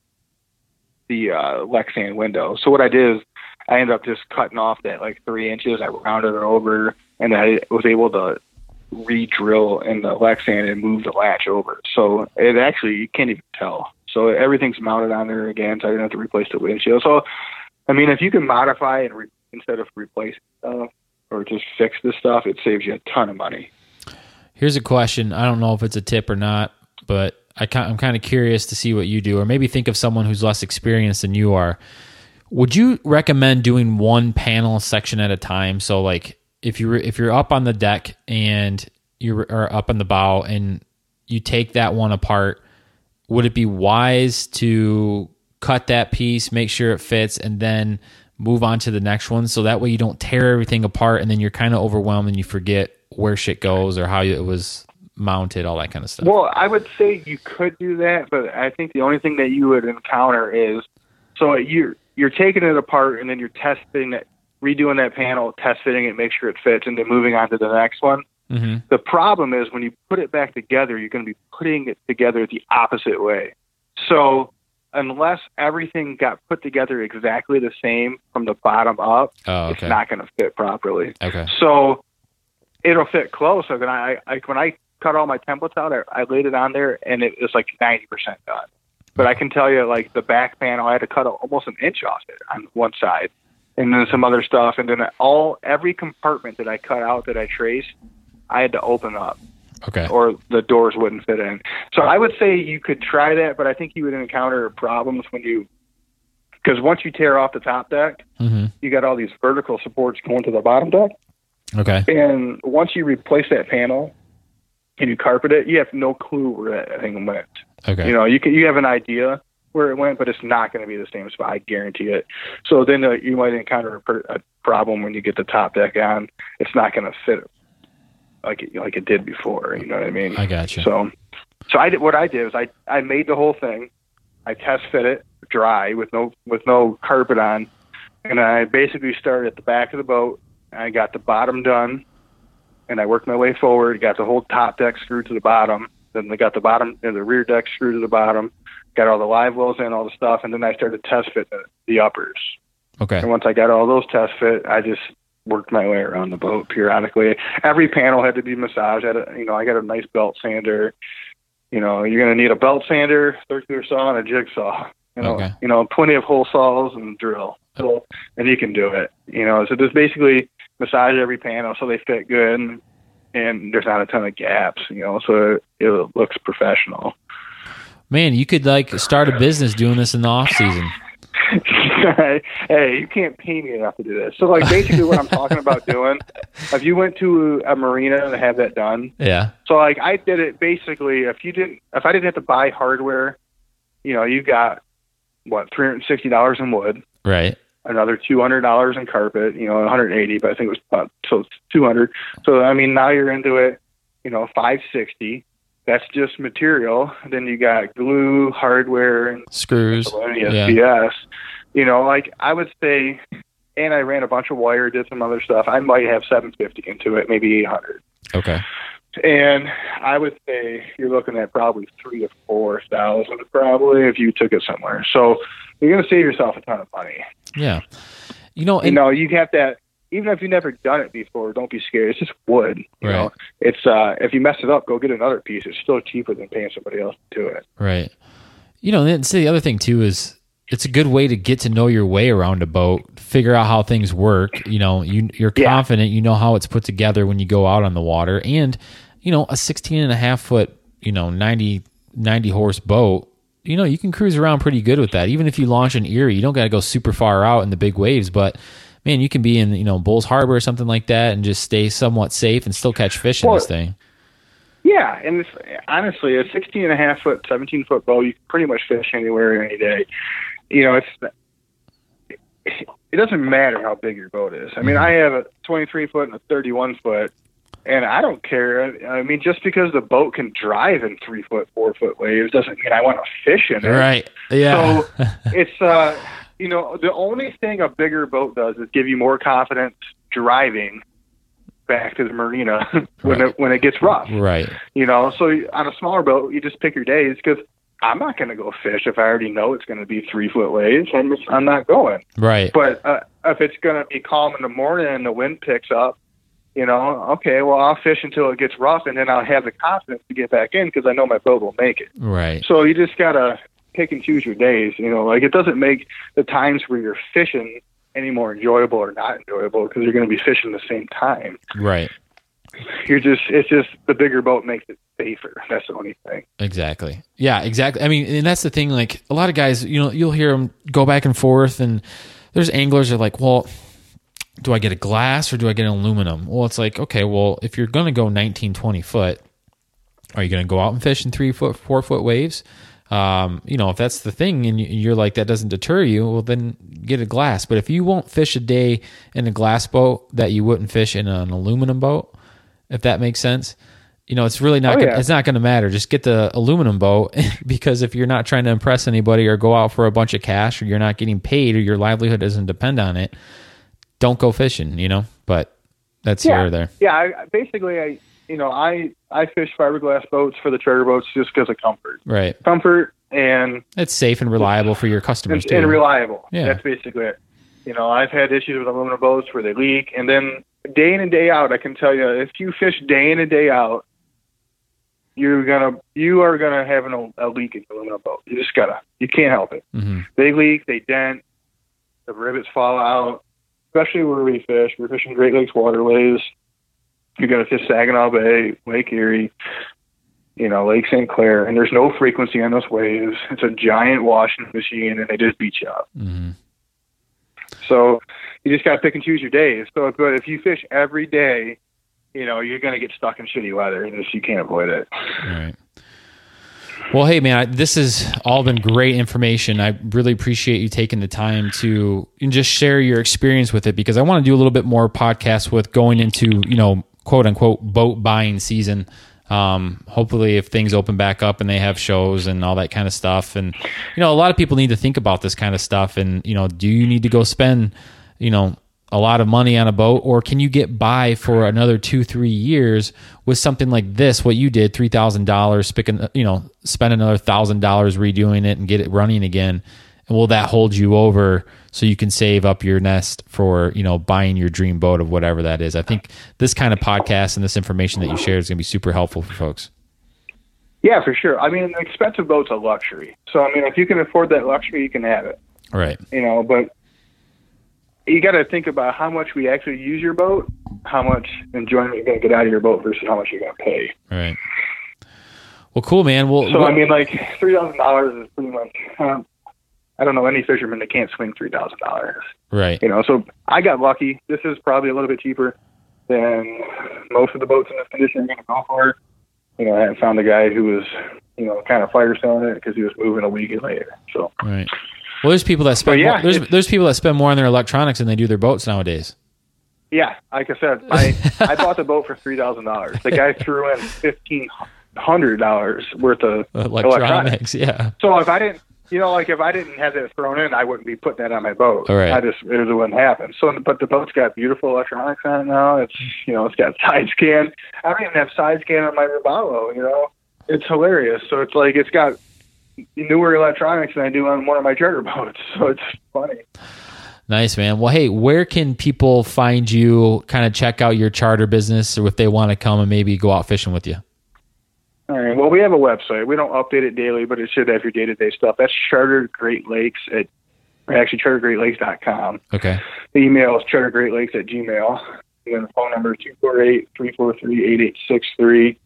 the uh, Lexan window. So what I did is I ended up just cutting off that like three inches. I rounded it over, and I was able to re-drill in the Lexan and move the latch over. So it actually you can't even tell. So everything's mounted on there again, so I didn't have to replace the windshield. So I mean, if you can modify and re- instead of replace stuff or just fix the stuff, it saves you a ton of money. Here's a question. I don't know if it's a tip or not, but I I'm kind of curious to see what you do, or maybe think of someone who's less experienced than you are. Would you recommend doing one panel section at a time? So, like, if you're if you're up on the deck and you're up on the bow and you take that one apart, would it be wise to cut that piece, make sure it fits, and then move on to the next one? So that way you don't tear everything apart and then you're kind of overwhelmed and you forget where shit goes or how it was mounted, all that kind of stuff. Well, I would say you could do that, but I think the only thing that you would encounter is so you're you're taking it apart and then you're testing it, redoing that panel, test fitting it, make sure it fits, and then moving on to the next one. Mm-hmm. The problem is when you put it back together, you're going to be putting it together the opposite way. So unless everything got put together exactly the same from the bottom up, Oh, it's not going to fit properly. Okay. So it'll fit close. So then I, I when I cut all my templates out, I, I laid it on there and it was like ninety percent done. But I can tell you, like the back panel, I had to cut almost an inch off it on one side, and then some other stuff, and then all every compartment that I cut out that I traced, I had to open up, Okay. or the doors wouldn't fit in. So I would say you could try that, but I think you would encounter problems when you, because once you tear off the top deck, Mm-hmm. you got all these vertical supports going to the bottom deck. Okay. And once you replace that panel and you carpet it, you have no clue where that thing went. Okay. You know, you can you have an idea where it went, but it's not going to be the same spot. I guarantee it. So then uh, you might encounter a, per, a problem when you get the top deck on. It's not going to fit like it, like it did before. You know what I mean? I got you. So, so I did what I did was I I made the whole thing. I test fit it dry with no with no carpet on, and I basically started at the back of the boat. I got the bottom done, and I worked my way forward. Got the whole top deck screwed to the bottom. Then I got the bottom and the rear deck screwed to the bottom. Got all the live wells in, all the stuff, and then I started test fit the, the uppers. Okay. And once I got all those test fit, I just worked my way around the boat periodically. Every panel had to be massaged. I had a, you know, I got a nice belt sander. You know, you're going to need a belt sander, circular saw, and a jigsaw. You know, Okay. you know, plenty of hole saws and drill. So, and you can do it. You know, so just basically massage every panel so they fit good, and, and there's not a ton of gaps. You know, so it, it looks professional. Man, you could like start a business doing this in the off season. hey, you can't pay me enough to do this. So, like, basically, what I'm talking about doing, if you went to a marina and have that done, Yeah. so like I did it basically. If you didn't, if I didn't have to buy hardware, you know, you got what three hundred sixty dollars in wood, Right. another two hundred dollars in carpet, you know, one hundred eighty, but I think it was about so two hundred. So I mean, now you're into it, you know, five sixty. That's just material. Then you got glue, hardware, Screws. Yeah. BS. You know, like I would say, and I ran a bunch of wire, did some other stuff. I might have 750 into it, maybe 800. Okay. And I would say you're looking at probably three to four thousand, probably if you took it somewhere. So you're going to save yourself a ton of money. Yeah. You know, you know, you have that. Even if you've never done it before, don't be scared. It's just wood. You Right. know, it's uh, if you mess it up, go get another piece. It's still cheaper than paying somebody else to do it. right. You know, and see the other thing too is it's a good way to get to know your way around a boat, figure out how things work. You know, you you're Yeah. confident, you know how it's put together when you go out on the water. And, you know, a 16 and a half foot, you know, 90, 90 horse boat, you know, you can cruise around pretty good with that. Even if you launch an Erie, you don't got to go super far out in the big waves, but man, you can be in, you know, Bolles Harbor or something like that and just stay somewhat safe and still catch fish in this thing. Yeah, and it's, honestly, a 16 and a half foot, 17 foot boat, you can pretty much fish anywhere any day. You know, it's it doesn't matter how big your boat is. I mean, Mhm. I have a 23 foot and a 31 foot, and I don't care. I I mean, just because the boat can drive in three foot, four foot waves doesn't mean I want to fish in it. Right. Yeah. So it's uh, you know, the only thing a bigger boat does is give you more confidence driving back to the marina when Right. it when it gets rough. right. You know, so on a smaller boat, you just pick your days because I'm not going to go fish if I already know it's going to be three foot waves. I'm I'm not going. Right. But uh, if it's going to be calm in the morning and the wind picks up, you know, okay, well I'll fish until it gets rough, and then I'll have the confidence to get back in because I know my boat will make it. Right. So you just gotta pick and choose your days. You know, like it doesn't make the times where you're fishing any more enjoyable or not enjoyable because you're going to be fishing the same time. Right. You're just it's just the bigger boat makes it safer. That's the only thing. Exactly. Yeah, exactly. I mean, and that's the thing. Like a lot of guys, you know, you'll hear them go back and forth, and there's anglers that are like, well, do I get a glass or do I get an aluminum? Well, it's like, okay, well, if you're going to go 19, 20 foot, are you going to go out and fish in three foot, four foot waves? Um, you know, if that's the thing and you- you're like, that doesn't deter you, well, then get a glass. But if you won't fish a day in a glass boat that you wouldn't fish in an aluminum boat, if that makes sense, you know, it's really not, Oh, gonna, yeah. it's not going to matter. Just get the aluminum boat because if you're not trying to impress anybody or go out for a bunch of cash or you're not getting paid or your livelihood doesn't depend on it, don't go fishing, you know, but that's Yeah. here or there. Yeah, I, basically, I you know I I fish fiberglass boats for the charter boats just because of comfort, Right. comfort and It's safe and reliable for your customers and, too. and reliable. Yeah. That's basically it. You know, I've had issues with aluminum boats where they leak, and then day in and day out, I can tell you, if you fish day in and day out, you're gonna you are gonna have an, a leak in your aluminum boat. You just gotta, you can't help it. hmm They leak, they dent, the rivets fall out. Especially where we fish, we're fishing Great Lakes waterways. You're gonna fish Saginaw Bay, Lake Erie, you know, Lake St. Clair, and there's no frequency on those waves. It's a giant washing machine, and they just beat you up. Mm-hmm. So you just got to pick and choose your days. So, but if you fish every day, you know you're going to get stuck in shitty weather, and just you can't avoid it. All right. Well, hey man, I, this has all been great information. I really appreciate you taking the time to and just share your experience with it because I want to do a little bit more podcasts with going into you know quote unquote boat buying season. Um, hopefully, if things open back up and they have shows and all that kind of stuff, and you know, a lot of people need to think about this kind of stuff. And you know, do you need to go spend, you know, a lot of money on a boat, or can you get by for another two, three years with something like this? What you did, three thousand dollars, you know, spend another thousand dollars redoing it and get it running again, and will that hold you over so you can save up your nest for you know buying your dream boat of whatever that is? I think this kind of podcast and this information that you shared is going to be super helpful for folks. Yeah, for sure. I mean, an expensive boat's a luxury. So, I mean, if you can afford that luxury, you can have it. right You know, but you got to think about how much we actually use your boat, how much enjoyment you're going to get out of your boat versus how much you're going to pay. right Well, cool, man. Well, So, I mean, like three thousand dollars is pretty much. Um, I don't know any fisherman that can't swing three thousand dollars. right. You know, so I got lucky. This is probably a little bit cheaper than most of the boats in this condition are going to go for. You know, I found a guy who was, you know, kind of fire selling it because he was moving a week later. So, Right. Well, there's people that spend yeah, more, there's there's people that spend more on their electronics than they do their boats nowadays. yeah, like I said, I I bought the boat for three thousand dollars. The guy threw in fifteen hundred dollars worth of Electronics, electronics. yeah. So if I didn't, you know, like if I didn't have that thrown in, I wouldn't be putting that on my boat. All right. I just it wouldn't happen. So, but the boat's got beautiful electronics on it now. It's you know, it's got side scan. I don't even have side scan on my Robalo. You know, it's hilarious. So it's like it's got newer electronics than I do on one of my charter boats. So it's funny. Nice, man. Well, hey, where can people find you? Kind of check out your charter business, or if they want to come and maybe go out fishing with you. All right. Well, we have a website. We don't update it daily, but it should have your day to day stuff. That's Charter Great Lakes at actually chartergreatlakes.com. Okay. The email is chartergreatlakes at gmail. And then the phone number is 248-343-8863.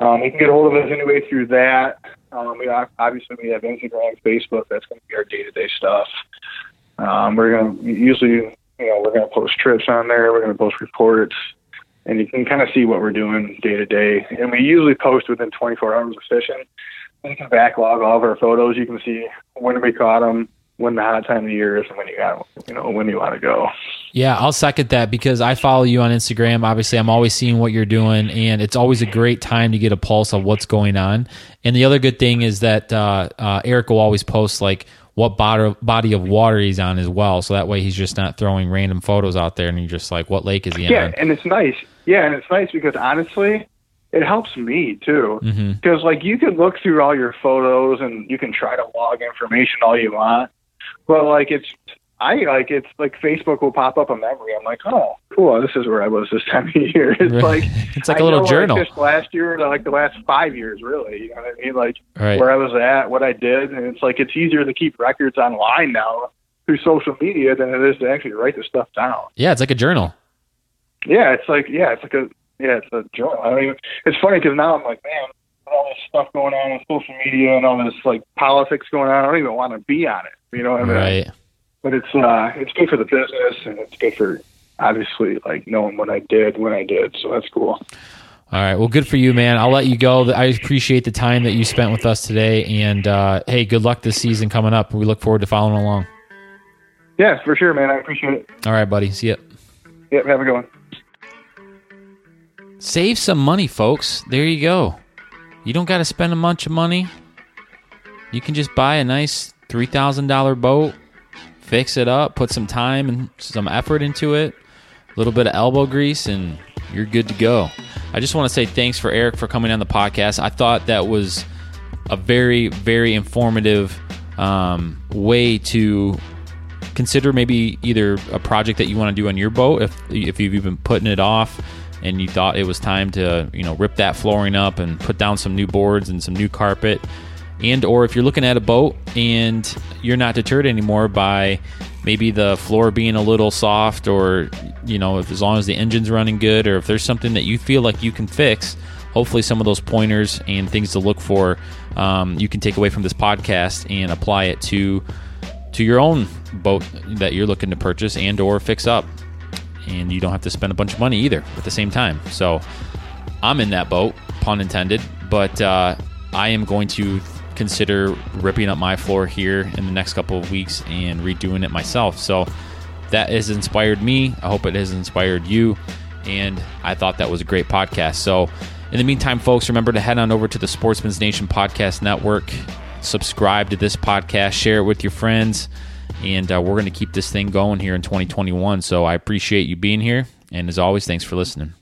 Um, you can get a hold of us anyway through that. Um, we ob- obviously we have Instagram, Facebook. That's going to be our day-to-day stuff. Um, we're going to usually, you know, we're going to post trips on there. We're going to post reports, and you can kind of see what we're doing day to day. And we usually post within 24 hours of fishing. And you can backlog all of our photos. You can see when we caught them, when the hot time of the year is and when you got you know when you want to go. Yeah, I'll second that because I follow you on Instagram. Obviously, I'm always seeing what you're doing, and it's always a great time to get a pulse of what's going on. And the other good thing is that uh, uh, Eric will always post like what body of water he's on as well, so that way he's just not throwing random photos out there, and you're just like, what lake is he in yeah, on? and it's nice. Yeah, and it's nice because honestly, it helps me too. Mm-hmm. Because like you can look through all your photos and you can try to log information all you want, but like it's I like it's like Facebook will pop up a memory. I'm like, oh, cool. This is where I was this time of year. It's like It's like a little journal. Just last year, like the last five years, really. You know what I mean? Like Right. where I was at, what I did, and it's like it's easier to keep records online now through social media than it is to actually write the stuff down. Yeah, it's like a journal. Yeah, it's like yeah, it's like a yeah, it's a journal. I don't even. It's funny because now I'm like, man, all this stuff going on with social media and all this like politics going on, I don't even want to be on it. You know what I mean? Right. But it's uh, it's good for the business and it's good for obviously like knowing what I did when I did. So that's cool. All right. Well, good for you, man. I'll let you go. I appreciate the time that you spent with us today. And uh, hey, good luck this season coming up. We look forward to following along. Yeah, for sure, man. I appreciate it. All right, buddy. See ya. Yep, have a good one. Save some money, folks. There you go. You don't got to spend a bunch of money. You can just buy a nice $3,000 boat, fix it up, put some time and some effort into it, a little bit of elbow grease, and you're good to go. I just want to say thanks for Eric for coming on the podcast. I thought that was a very, very informative um, way to consider maybe either a project that you want to do on your boat if if you've been putting it off and you thought it was time to you know rip that flooring up and put down some new boards and some new carpet. And or if you're looking at a boat and you're not deterred anymore by maybe the floor being a little soft or you know if as long as the engine's running good or if there's something that you feel like you can fix hopefully some of those pointers and things to look for um, you can take away from this podcast and apply it to to your own boat that you're looking to purchase and or fix up and you don't have to spend a bunch of money either at the same time. So i'm in that boat pun intended but uh, i am going to consider ripping up my floor here in the next couple of weeks and redoing it myself. So that has inspired me. I hope it has inspired you and i thought that was a great podcast. So in the meantime folks remember to head on over to the sportsman's nation podcast network subscribe to this podcast, share it with your friends, and uh, we're going to keep this thing going here in 2021. So I appreciate you being here. And as always, thanks for listening.